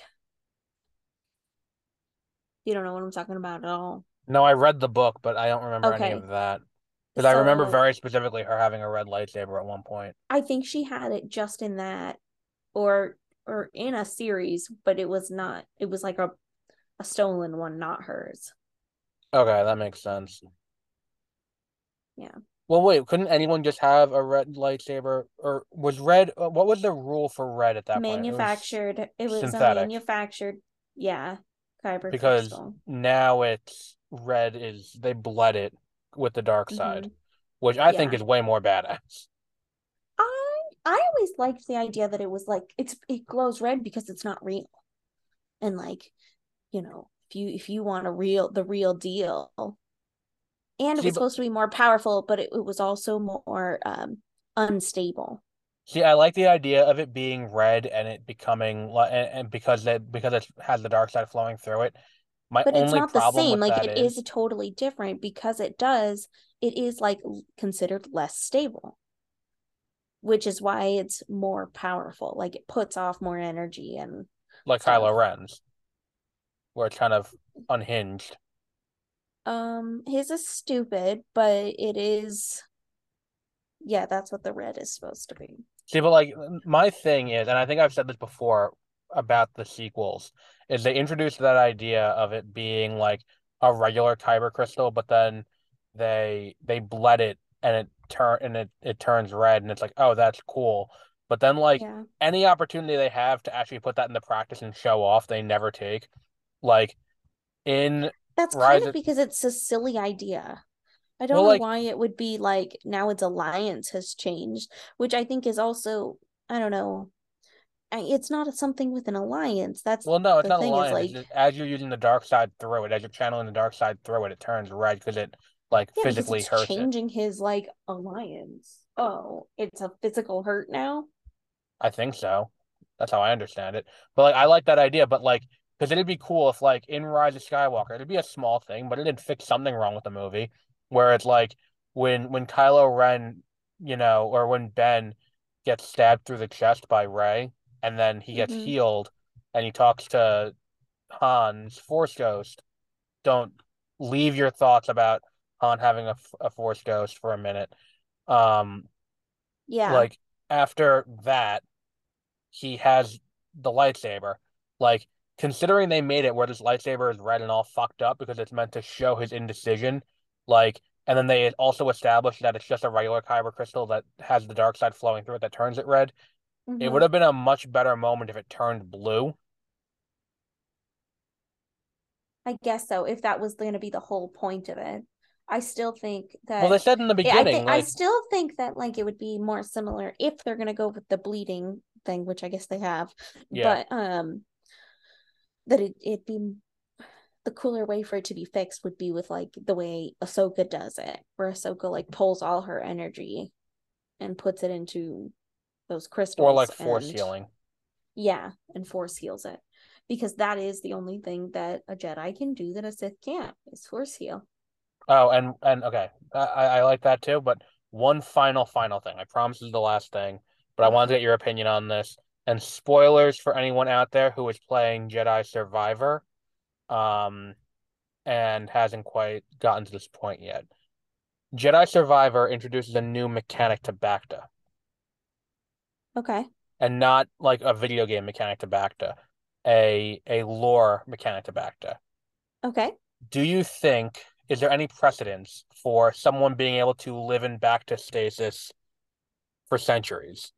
you don't know what I'm talking about at all. No, I read the book, but I don't remember okay. any of that. Because so, I remember very specifically her having a red lightsaber at one point. I think she had it just in that or or in a series, but it was not it was like a a stolen one, not hers. Okay, that makes sense. Yeah. Well, wait, couldn't anyone just have a red lightsaber? Or was red, uh, what was the rule for red at that manufactured, point? It was, it was a manufactured, yeah, kyber Because crystal. now it's red is, they bled it with the dark side, mm-hmm. which I yeah. think is way more badass. I always liked the idea that it was like it's it glows red because it's not real, and like, you know, if you if you want a real the real deal, and it was supposed to be more powerful, but it, it was also more um, unstable. See, I like the idea of it being red and it becoming and, and because it because it has the dark side flowing through it. My but it's not the same. Like it is... is totally different because it does. It is like considered less stable, which is why it's more powerful. Like it puts off more energy and like stuff. Kylo Ren's, where it's kind of unhinged. Um, his is stupid, but it is. Yeah, that's what the red is supposed to be. See, but like my thing is, and I think I've said this before about the sequels, is they introduced that idea of it being like a regular kyber crystal, but then they they bled it and it turn and it, it turns red and it's like, oh, that's cool. But then like yeah. any opportunity they have to actually put that into practice and show off, they never take. Like in that's Rise kind of because it's a silly idea. I don't well, know like, why it would be like now its alliance has changed, which I think is also I don't know. It's not something with an alliance. That's well, no, it's not alliance. Like, as you're using the dark side through it, as you're channeling the dark side through it, it turns red because it like yeah, physically hurts. Changing it. his like alliance. Oh, it's a physical hurt now. I think so. That's how I understand it. But like, I like that idea. But like, because it'd be cool if, like, in Rise of Skywalker, it'd be a small thing, but it'd fix something wrong with the movie. Where it's like when when Kylo Ren, you know, or when Ben gets stabbed through the chest by Rey, and then he gets mm-hmm. healed, and he talks to Han's Force Ghost. Don't leave your thoughts about Han having a, a Force Ghost for a minute. Um, yeah. Like after that, he has the lightsaber. Like considering they made it where this lightsaber is red and all fucked up because it's meant to show his indecision, like, and then they also established that it's just a regular kyber crystal that has the dark side flowing through it that turns it red. Mm-hmm. It would have been a much better moment if it turned blue. I guess so, if that was going to be the whole point of it. I still think that Well, they said in the I beginning, think I still think that like it would be more similar if they're gonna go with the bleeding thing, which I guess they have. Yeah. But um that it it'd be the cooler way for it to be fixed would be with like the way Ahsoka does it, where Ahsoka like pulls all her energy and puts it into those crystals. or like force and- healing. Yeah, and force heals it. Because that is the only thing that a Jedi can do that a Sith can't is force heal. Oh, and and okay, I I like that too. But one final final thing. I promise this is the last thing, but I wanted to get your opinion on this. And spoilers for anyone out there who is playing Jedi Survivor, um, and hasn't quite gotten to this point yet. Jedi Survivor introduces a new mechanic to Bacta, Okay. and not like a video game mechanic to Bacta, a a lore mechanic to Bacta. Okay. Do you think is there any precedence for someone being able to live in Bacta stasis for centuries?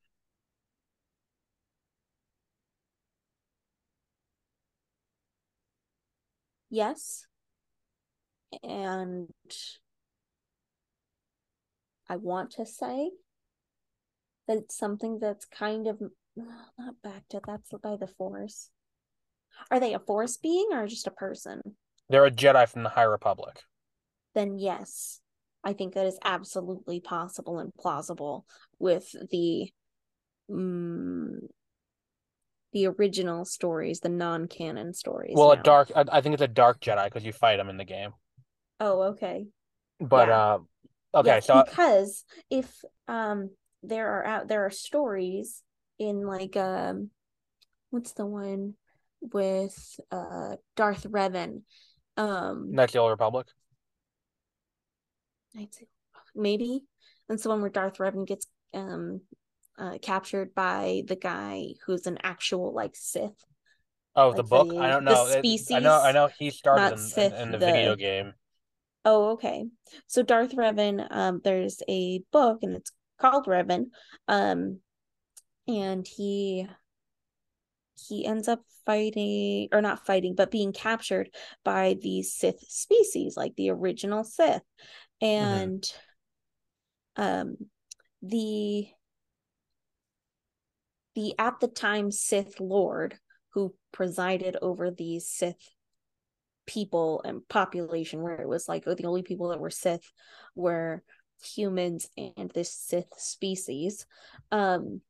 Yes. And I want to say that it's something that's kind of not back to that's by the force. Are they a force being or just a person? They're a Jedi from the High Republic. Then yes, I think that is absolutely possible and plausible with the mm, the original stories, the non-canon stories. Well, a dark. I, I think it's a dark Jedi because you fight them in the game. Oh, okay. But Yeah. uh, okay, Yes, so because if um there are out there are stories in like um what's the one with uh Darth Revan um that's the Old Republic. I'd say maybe And the one where Darth Revan gets um uh captured by the guy who's an actual like Sith Oh, the book. the- I don't the know. It- I know. I know he started in, in, in the, the- video game. Oh, okay. So Darth Revan, um, there's a book and it's called Revan. Um, and he he ends up fighting or not fighting, but being captured by the Sith species, like the original Sith. And um the the at the time Sith Lord who presided over these Sith people and population where it was like oh, the only people that were Sith were humans and this Sith species. Um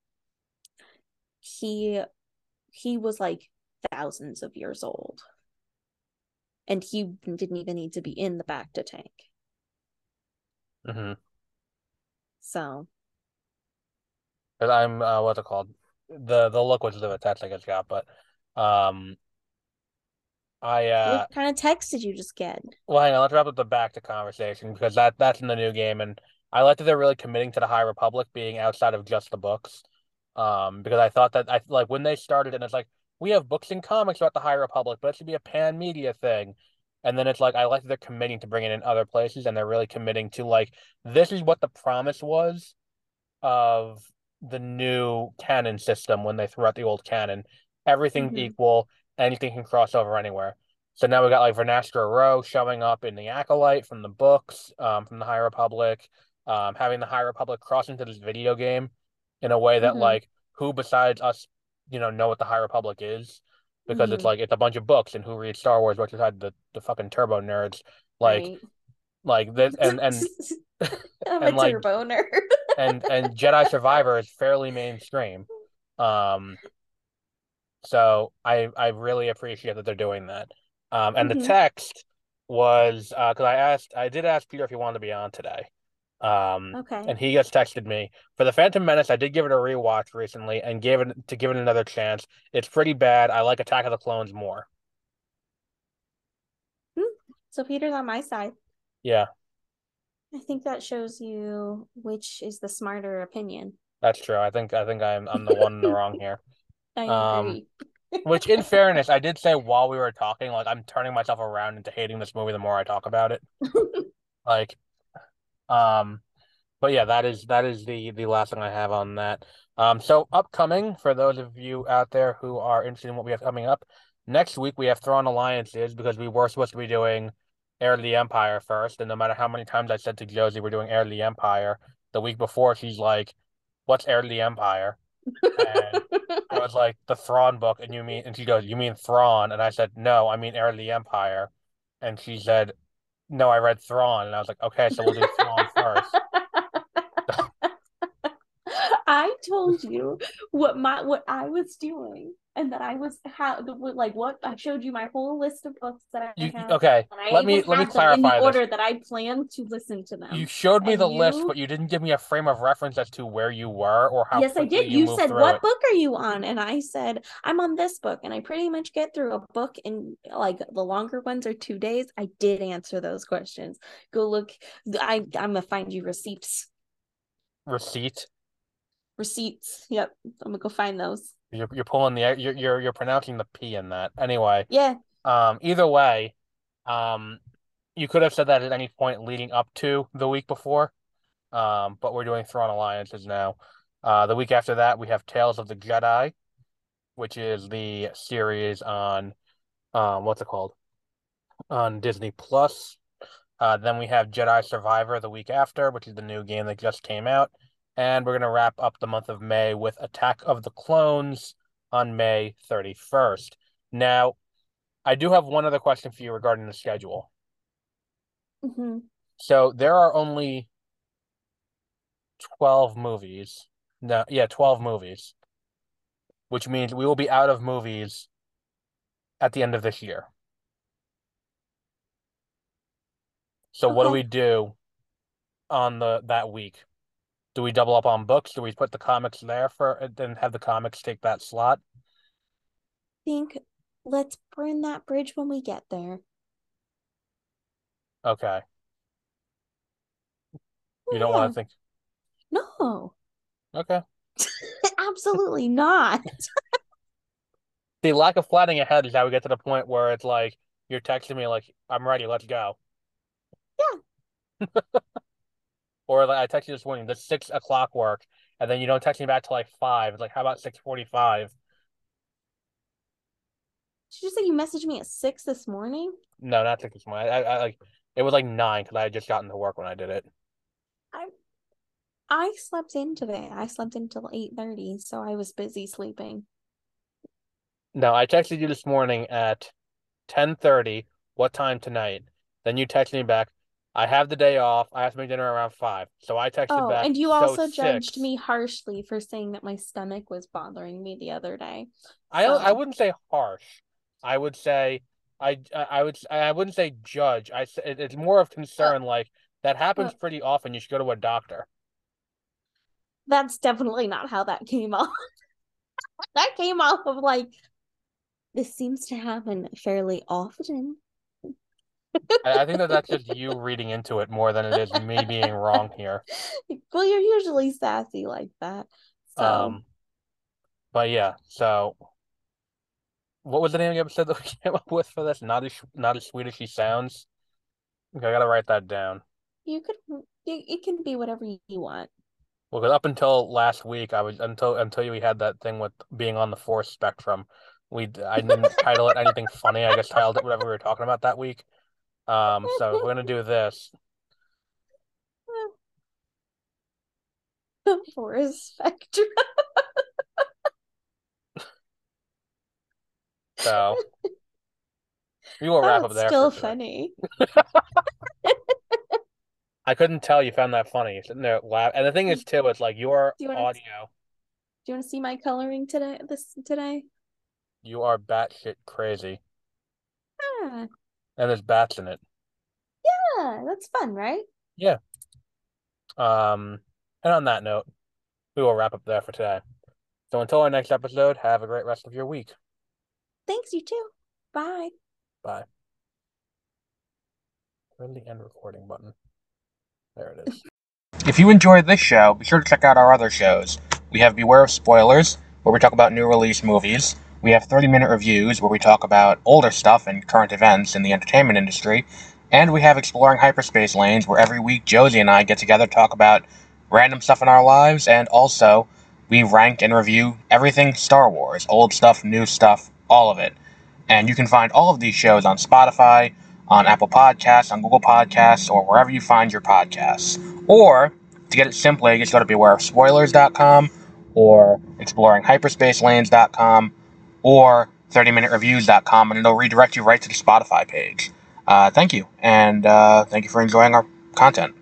he he was like thousands of years old. And he didn't even need to be in the Bacta tank. Hmm So Because I'm uh, what's it called? The the look was the text I just got, but um, I uh. what kind of text did you just get? Well, hang on. Let's wrap up the Bacta conversation because that that's in the new game, and I like that they're really committing to the High Republic being outside of just the books. Um, because I thought that I like when they started, and it's like we have books and comics about the High Republic, but it should be a pan media thing. And then it's like I like that they're committing to bringing in other places, and they're really committing to like this is what the promise was of the new canon system when they threw out the old canon. Everything's Mhm. equal, anything can cross over anywhere. So now we got like Vernestra Rwoh showing up in the Acolyte from the books, um, from the High Republic, um, having the High Republic cross into this video game in a way that Mhm. like who besides us, you know, know what the High Republic is? Because it's Mhm. like it's a bunch of books, and who reads Star Wars, which had the the fucking turbo nerds, like Right. like this, and and I'm and, a like, turbo nerd. and and Jedi Survivor is fairly mainstream. Um, so I I really appreciate that they're doing that. Um, and the Mhm. text was uh, because I asked I did ask Peter if he wanted to be on today. Um, Okay. and he just texted me for the Phantom Menace. I did give it a rewatch recently and gave it to give it another chance. It's pretty bad. I like Attack of the Clones more. So Peter's on my side. Yeah, I think that shows you which is the smarter opinion. that's true. I think I think I'm I'm the one in the wrong here. I Um, agree. Which, in fairness, I did say while we were talking, like I'm turning myself around into hating this movie the more I talk about it. Like, um, but yeah, that is that is the the last thing I have on that. Um, so upcoming for those of you out there who are interested in what we have coming up next week, we have Thrawn Alliances because we were supposed to be doing Heir of the Empire first, and no matter how many times I said to Josie we're doing Heir of the Empire, the week before she's like, "What's Heir of the Empire?" And I was like, "The Thrawn book," and you mean, and she goes, "You mean Thrawn?" And I said, "No, I mean Heir of the Empire," and she said, "No, I read Thrawn," and I was like, "Okay, so we'll do Thrawn first." I told you what my what I was doing and that I was how like what I showed you my whole list of books that I You, have. okay, I let me let me them in the clarify this. order that I planned to listen to them. You showed me And the list, but you didn't give me a frame of reference as to where you were or how yes, I did. you, You, said, "What it. book are you on?" And I said, "I'm on this book." And I pretty much get through a book in like the longer ones are two days. I did answer those questions. Go look. I I'm gonna find you receipts. Receipt. Receipts. Yep, I'm gonna go find those. You're you're pulling the you're you're you're pronouncing the P in that. Anyway, Yeah, um, either way, um, you could have said that at any point leading up to the week before. Um, but we're doing Thrawn Alliances now. Uh, the week after that, we have Tales of the Jedi, which is the series on, um, what's it called? On Disney Plus. Uh, then we have Jedi Survivor the week after, which is the new game that just came out. And we're going to wrap up the month of May with Attack of the Clones on May 31st. Now, I do have one other question for you regarding the schedule. hmm So there are only 12 movies. No, yeah, 12 movies. Which means we will be out of movies at the end of this year. So what do we do on the that week? Do we double up on books? Do we put the comics there for uh, and have the comics take that slot? think let's burn that bridge when we get there. Okay. You don't want to think. No, Okay. absolutely not. The lack of planning ahead is how we get to the point where it's like you're texting me like I'm ready, let's go. Yeah. Or like I text you this morning, the six o'clock work, and then you don't text me back till like five. It's like, how about six forty-five? Did you say you messaged me at six this morning? No, not six this morning. I, I, I like it was like nine because I had just gotten to work when I did it. I slept in today. I slept until eight thirty, so I was busy sleeping. No, I texted you this morning at ten thirty. What time tonight? Then you texted me back. I have the day off. I have to make dinner around five. So I texted Oh, back. and you "So also judged six." me harshly for saying that my stomach was bothering me the other day. I I wouldn't say harsh. I would say I I would I wouldn't say judge. I it's more of concern. like that happens uh, pretty often. You should go to a doctor. That's definitely not how that came off. that came off of like this seems to happen fairly often. I, think that that's just you reading into it more than it is me being wrong here. well, you're usually sassy like that. So Um, but yeah. So, what was the name of the episode that we came up with for this? Not as not as sweet as she sounds. Okay, I gotta write that down. you could it, it can be whatever you want. Well, because up until last week, I was until until we had that thing with being on the force spectrum. We I didn't title it anything funny. I just titled it whatever we were talking about that week. Um, so we're gonna do this. The Forest spectrum. So we will wrap up That's there. still funny. I couldn't tell you found that funny. Sitting there laugh. And the thing is too, it's like your Do you audio, Do you want to see my coloring today? This today? you are batshit crazy, Yeah, and there's bats in it. yeah, that's fun, right? Yeah. Um, and on that note, we will wrap up there for today. So until our next episode, have a great rest of your week. Thanks, you too. Bye. Bye. Where's the end recording button? There it is. If you enjoyed this show, be sure to check out our other shows. We have Beware of Spoilers, where we talk about new release movies. We have 30 minute reviews, where we talk about older stuff and current events in the entertainment industry. And we have Exploring Hyperspace Lanes, where every week Josie and I get together to talk about random stuff in our lives, and also we rank and review everything Star Wars old stuff, new stuff, all of it. And you can find all of these shows on Spotify, on Apple Podcasts, on Google Podcasts, or wherever you find your podcasts. Or, to get it simply, just go to bewareofspoilers.com or exploringhyperspacelanes.com or 30minutereviews.com and it'll redirect you right to the Spotify page. Uh, thank you, and uh, thank you for enjoying our content.